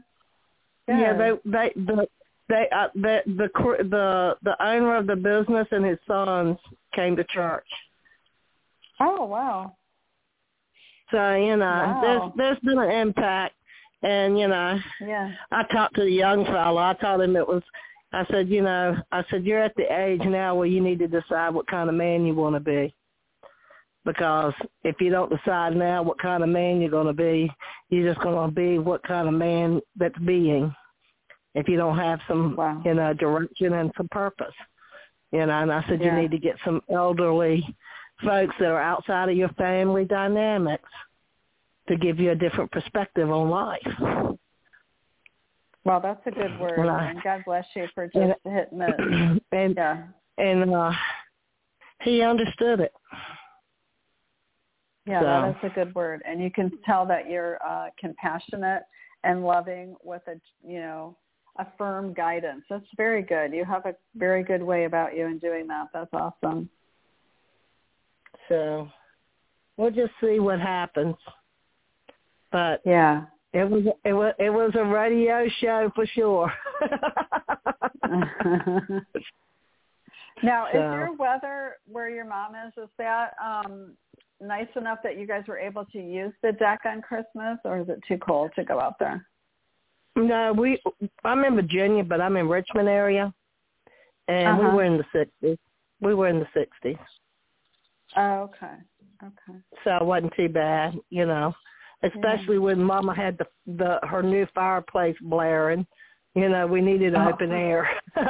Speaker 8: Yeah, they they the they uh, the the the the owner of the business and his sons came to church.
Speaker 2: Oh wow.
Speaker 8: So you know,
Speaker 2: Wow.
Speaker 8: there's there's been an impact, and you know,
Speaker 2: Yeah.
Speaker 8: I talked to the young fellow. I told him it was. I said, you know, I said you're at the age now where you need to decide what kind of man you want to be. Because if you don't decide now what kind of man you're going to be, you're just going to be what kind of man that's being. If you don't have some,
Speaker 2: Wow.
Speaker 8: you know, direction and some purpose, you know. And I said
Speaker 2: Yeah.
Speaker 8: you need to get some elderly folks that are outside of your family dynamics to give you a different perspective on life.
Speaker 2: Well, that's a good word,
Speaker 8: Well,
Speaker 2: and God bless you for just
Speaker 8: And-
Speaker 2: hitting it.
Speaker 8: and
Speaker 2: Yeah.
Speaker 8: and uh he understood it.
Speaker 2: Yeah,
Speaker 8: So-
Speaker 2: that is a good word, and you can tell that you're uh, compassionate and loving with a you know a firm guidance. That's very good. You have a very good way about you in doing that. That's awesome.
Speaker 8: So we'll just see what happens. But
Speaker 2: Yeah.
Speaker 8: It was it was it was a radio show for sure.
Speaker 2: Now,
Speaker 8: So-
Speaker 2: is your weather where your mom is, is that um nice enough that you guys were able to use the deck on Christmas or is it too cold to go out there?
Speaker 8: No, we. I'm in Virginia, but I'm in Richmond area, and we
Speaker 2: Uh-huh.
Speaker 8: were in the '60s. We were in the '60s,
Speaker 2: Oh, okay. Okay.
Speaker 8: so it wasn't too bad, you know. Especially when Mama had the the her new fireplace blaring. You know, we needed
Speaker 2: Oh.
Speaker 8: open air.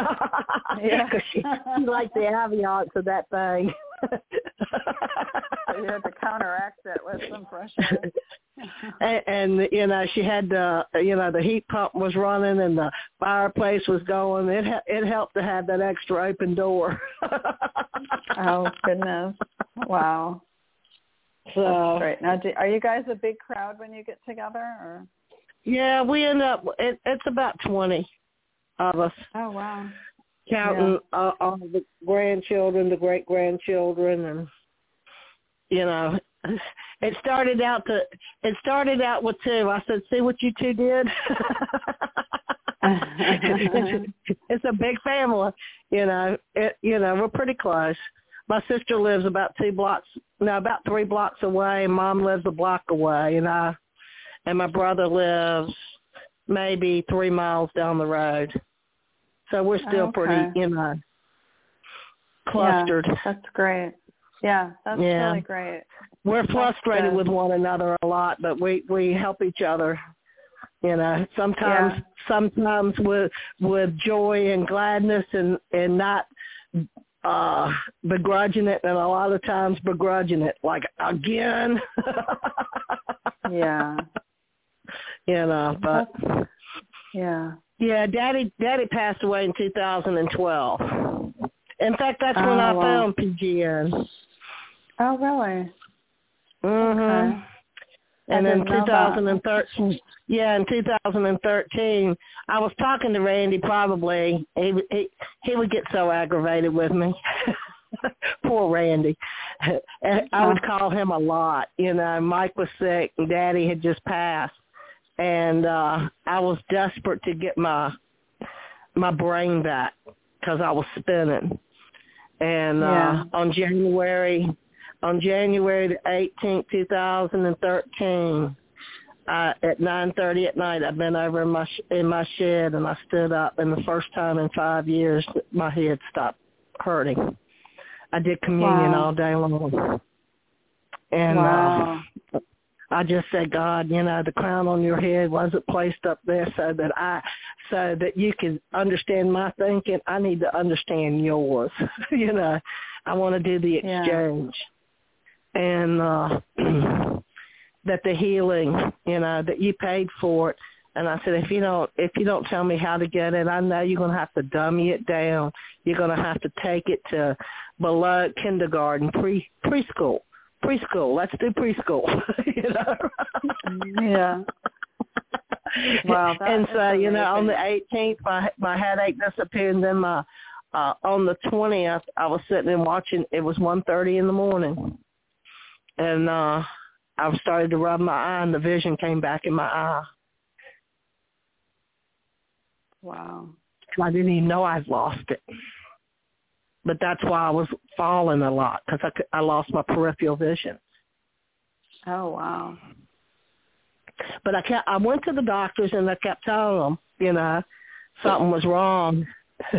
Speaker 2: Yeah.
Speaker 8: because she, she liked the ambiance of that thing.
Speaker 2: So you had to counteract that with some fresh air.
Speaker 8: and, and you know she had the you know the heat pump was running and the fireplace was going it it helped to have that extra open door
Speaker 2: oh goodness! Wow.
Speaker 8: So
Speaker 2: great. Now, do, are you guys a big crowd when you get together? Or
Speaker 8: yeah we end up it, it's about twenty of us
Speaker 2: oh wow.
Speaker 8: counting uh, all the grandchildren the great grandchildren and you know it started out to it started out with two i said see what you two did it's, it's a big family you know it you know we're pretty close my sister lives about two blocks no about three blocks away and mom lives a block away and i and my brother lives maybe three miles down the road so we're still
Speaker 2: Okay.
Speaker 8: pretty you know clustered
Speaker 2: Yeah, that's great. Yeah, that's
Speaker 8: Yeah.
Speaker 2: really great.
Speaker 8: we're
Speaker 2: That's
Speaker 8: frustrated
Speaker 2: good.
Speaker 8: with one another a lot, but we we help each other. You know, sometimes
Speaker 2: Yeah.
Speaker 8: sometimes with with joy and gladness and and not uh begrudging it and a lot of times begrudging it like again
Speaker 2: Yeah.
Speaker 8: you know but
Speaker 2: Yeah.
Speaker 8: yeah daddy daddy passed away in 2012 in fact that's when
Speaker 2: Oh,
Speaker 8: i
Speaker 2: wow.
Speaker 8: found pgn
Speaker 2: Oh really?
Speaker 8: mhm
Speaker 2: Okay.
Speaker 8: And in
Speaker 2: didn't know that.
Speaker 8: 2013 yeah in 2013 i was talking to randy probably he would- he he would get so aggravated with me. Poor randy. And i would call him a lot you know mike was sick and daddy had just passed. And uh i was desperate to get my my brain back because i was spinning. And
Speaker 2: Yeah.
Speaker 8: uh on january on January the 18th, 2013, uh, at 9:30 at night, I bent over in my sh- in my shed and I stood up, and the first time in five years, my head stopped hurting. I did communion
Speaker 2: Wow.
Speaker 8: all day long, and
Speaker 2: wow.
Speaker 8: uh, I just said, God, you know, the crown on your head wasn't placed up there so that I, so that you can understand my thinking. I need to understand yours. you know, I want to do the
Speaker 2: Yeah.
Speaker 8: And uh that the healing, you know, that you paid for it. And I said, if you don't, if you don't tell me how to get it, I know you're going to have to dummy it down. You're going to have to take it to below kindergarten, pre preschool, preschool. Let's do preschool. you know.
Speaker 2: Yeah. Wow,
Speaker 8: and so you know, on the 18th, my my headache disappeared, and then my uh on the 20th, I was sitting and watching. It was 1:30 in the morning, and uh I started to rub my eye, and the vision came back in my eye.
Speaker 2: Wow.
Speaker 8: I didn't even know I'd lost it. But that's why I was falling a lot because I, I lost my peripheral vision.
Speaker 2: Oh wow.
Speaker 8: But I kept, I went to the doctors and I kept telling them, you know, something was wrong.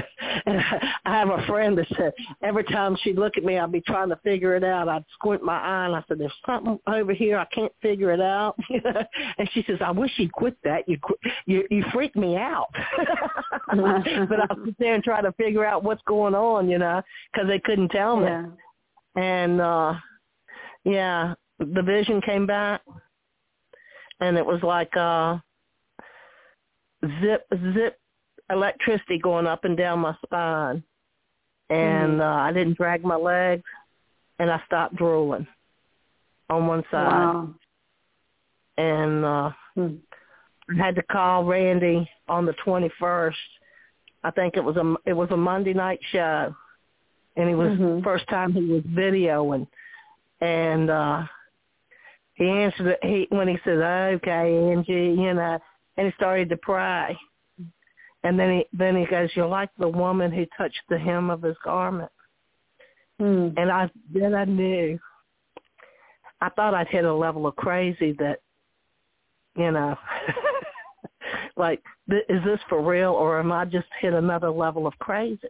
Speaker 8: and I have a friend that said every time she'd look at me, I'd be trying to figure it out. I'd squint my eye and I said, "There's something over here. I can't figure it out." and she says, "I wish you'd quit that. You you you freak me out." but I sit there and try to figure out what's going on, you know, because they couldn't tell me.
Speaker 2: Yeah.
Speaker 8: And uh yeah, the vision came back, and it was like uh zip zip electricity going up and down my spine, and
Speaker 2: Mhm.
Speaker 8: uh, I didn't drag my legs, and I stopped drooling on one side,
Speaker 2: Wow.
Speaker 8: and uh
Speaker 2: Hmm.
Speaker 8: I had to call Randy on the 21st. I think it was a it was a Monday night show, and he was
Speaker 2: Mhm.
Speaker 8: first time he was videoing, and uh he answered it. He when he said, "Okay, Angie," you know, and he started to pray, and then he then he goes, "You're like the woman who touched the hem of his garment."
Speaker 2: Hmm.
Speaker 8: And I then I knew. I thought I'd hit a level of crazy that, you know, like th- is this for real or am I just hit another level of crazy?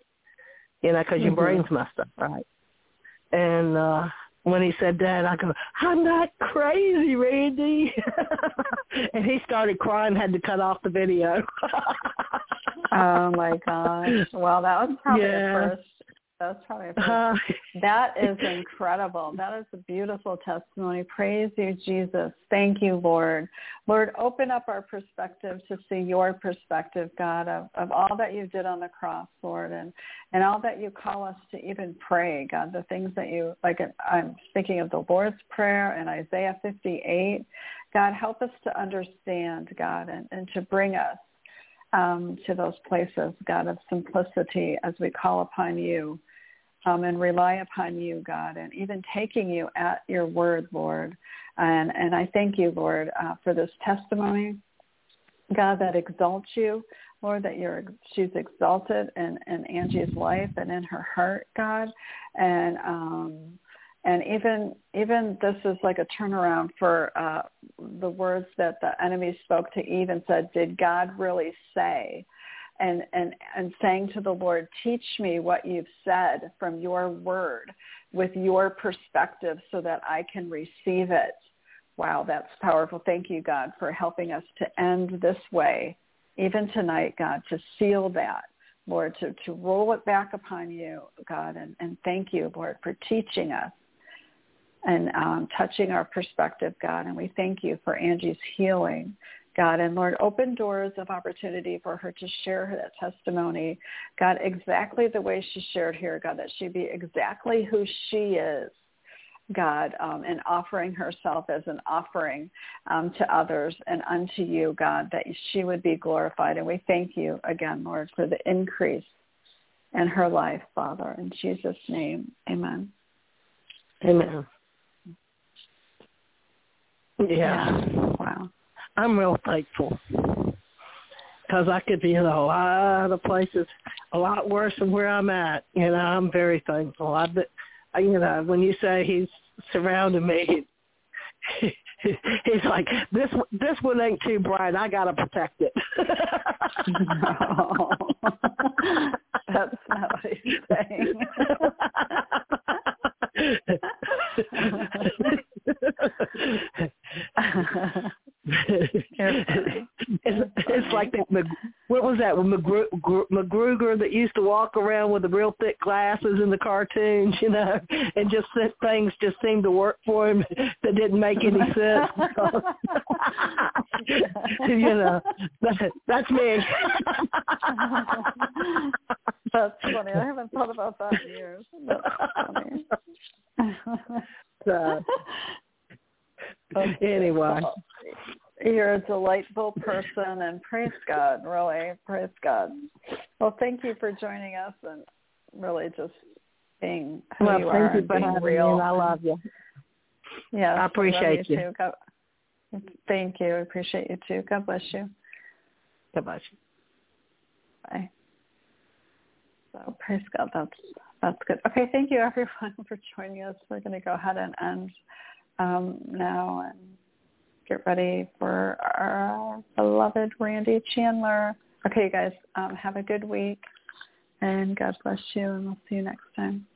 Speaker 8: You know, because your
Speaker 2: Mhm.
Speaker 8: brain's messed up, right? And uh when he said that, I go, I'm not crazy, Randy. and he started crying, had to cut off the video.
Speaker 2: Oh my gosh. Well, that was probably
Speaker 8: Yeah.
Speaker 2: a first. That was probably.
Speaker 8: Uh,
Speaker 2: That is incredible. That is a beautiful testimony. Praise you, Jesus. Thank you, Lord. Lord, open up our perspective to see your perspective, God, of, of all that you did on the cross, Lord, and, and all that you call us to even pray, God, the things that you, like I'm thinking of the Lord's Prayer and Isaiah 58. God, help us to understand, God, and, and to bring us um, to those places, God, of simplicity as we call upon you um, and rely upon you, God, and even taking you at your word, Lord. And, and I thank you, Lord, uh, for this testimony, God, that exalts you, Lord, that you're she's exalted in, in Angie's life and in her heart, God, and um, and even even this is like a turnaround for uh, the words that the enemy spoke to Eve and said, "Did God really say?" And and and saying to the Lord, "Teach me what you've said from your word, with your perspective, so that I can receive it." Wow, that's powerful. Thank you, God, for helping us to end this way, even tonight, God, to seal that. Lord, to, to roll it back upon you, God, and, and thank you, Lord, for teaching us and um, touching our perspective, God. And we thank you for Angie's healing, God. And Lord, open doors of opportunity for her to share her that testimony, God, exactly the way she shared here, God, that she be exactly who she is. God, um, and offering herself as an offering um, to others and unto you, God, that she would be glorified. And we thank you again, Lord, for the increase in her life, Father. In Jesus' name, amen.
Speaker 8: Amen. Yeah.
Speaker 2: Wow.
Speaker 8: I'm real thankful because I could be in a lot of places a lot worse than where I'm at. You know, I'm very thankful. I, bet- I you know, when you say he's surrounded me, he's like this. This one ain't too bright. I gotta protect it.
Speaker 2: No. That's not what he's saying.
Speaker 8: It's, it's like that. What was that? McGru- Gru- McGruger that used to walk around with the real thick glasses in the cartoons, you know, and just things just seemed to work for him that didn't make any sense. you know, that, that's me.
Speaker 2: That's funny. I haven't thought about that in years. That's funny.
Speaker 8: so, anyway.
Speaker 2: You're a delightful person and praise God, really. Praise God. Well, thank you for joining us and really just being who
Speaker 8: well,
Speaker 2: you
Speaker 8: thank
Speaker 2: are
Speaker 8: you for
Speaker 2: being
Speaker 8: having
Speaker 2: real.
Speaker 8: me, I love you.
Speaker 2: Yeah,
Speaker 8: I appreciate you.
Speaker 2: Too. God, thank you. I appreciate you too. God bless you.
Speaker 8: God bless you.
Speaker 2: Bye. So praise God. That's that's good. Okay, thank you everyone for joining us. We're going to go ahead and end um, now and get ready for our beloved Randy Chandler. Okay, you guys, um, have a good week, and God bless you, and we'll see you next time.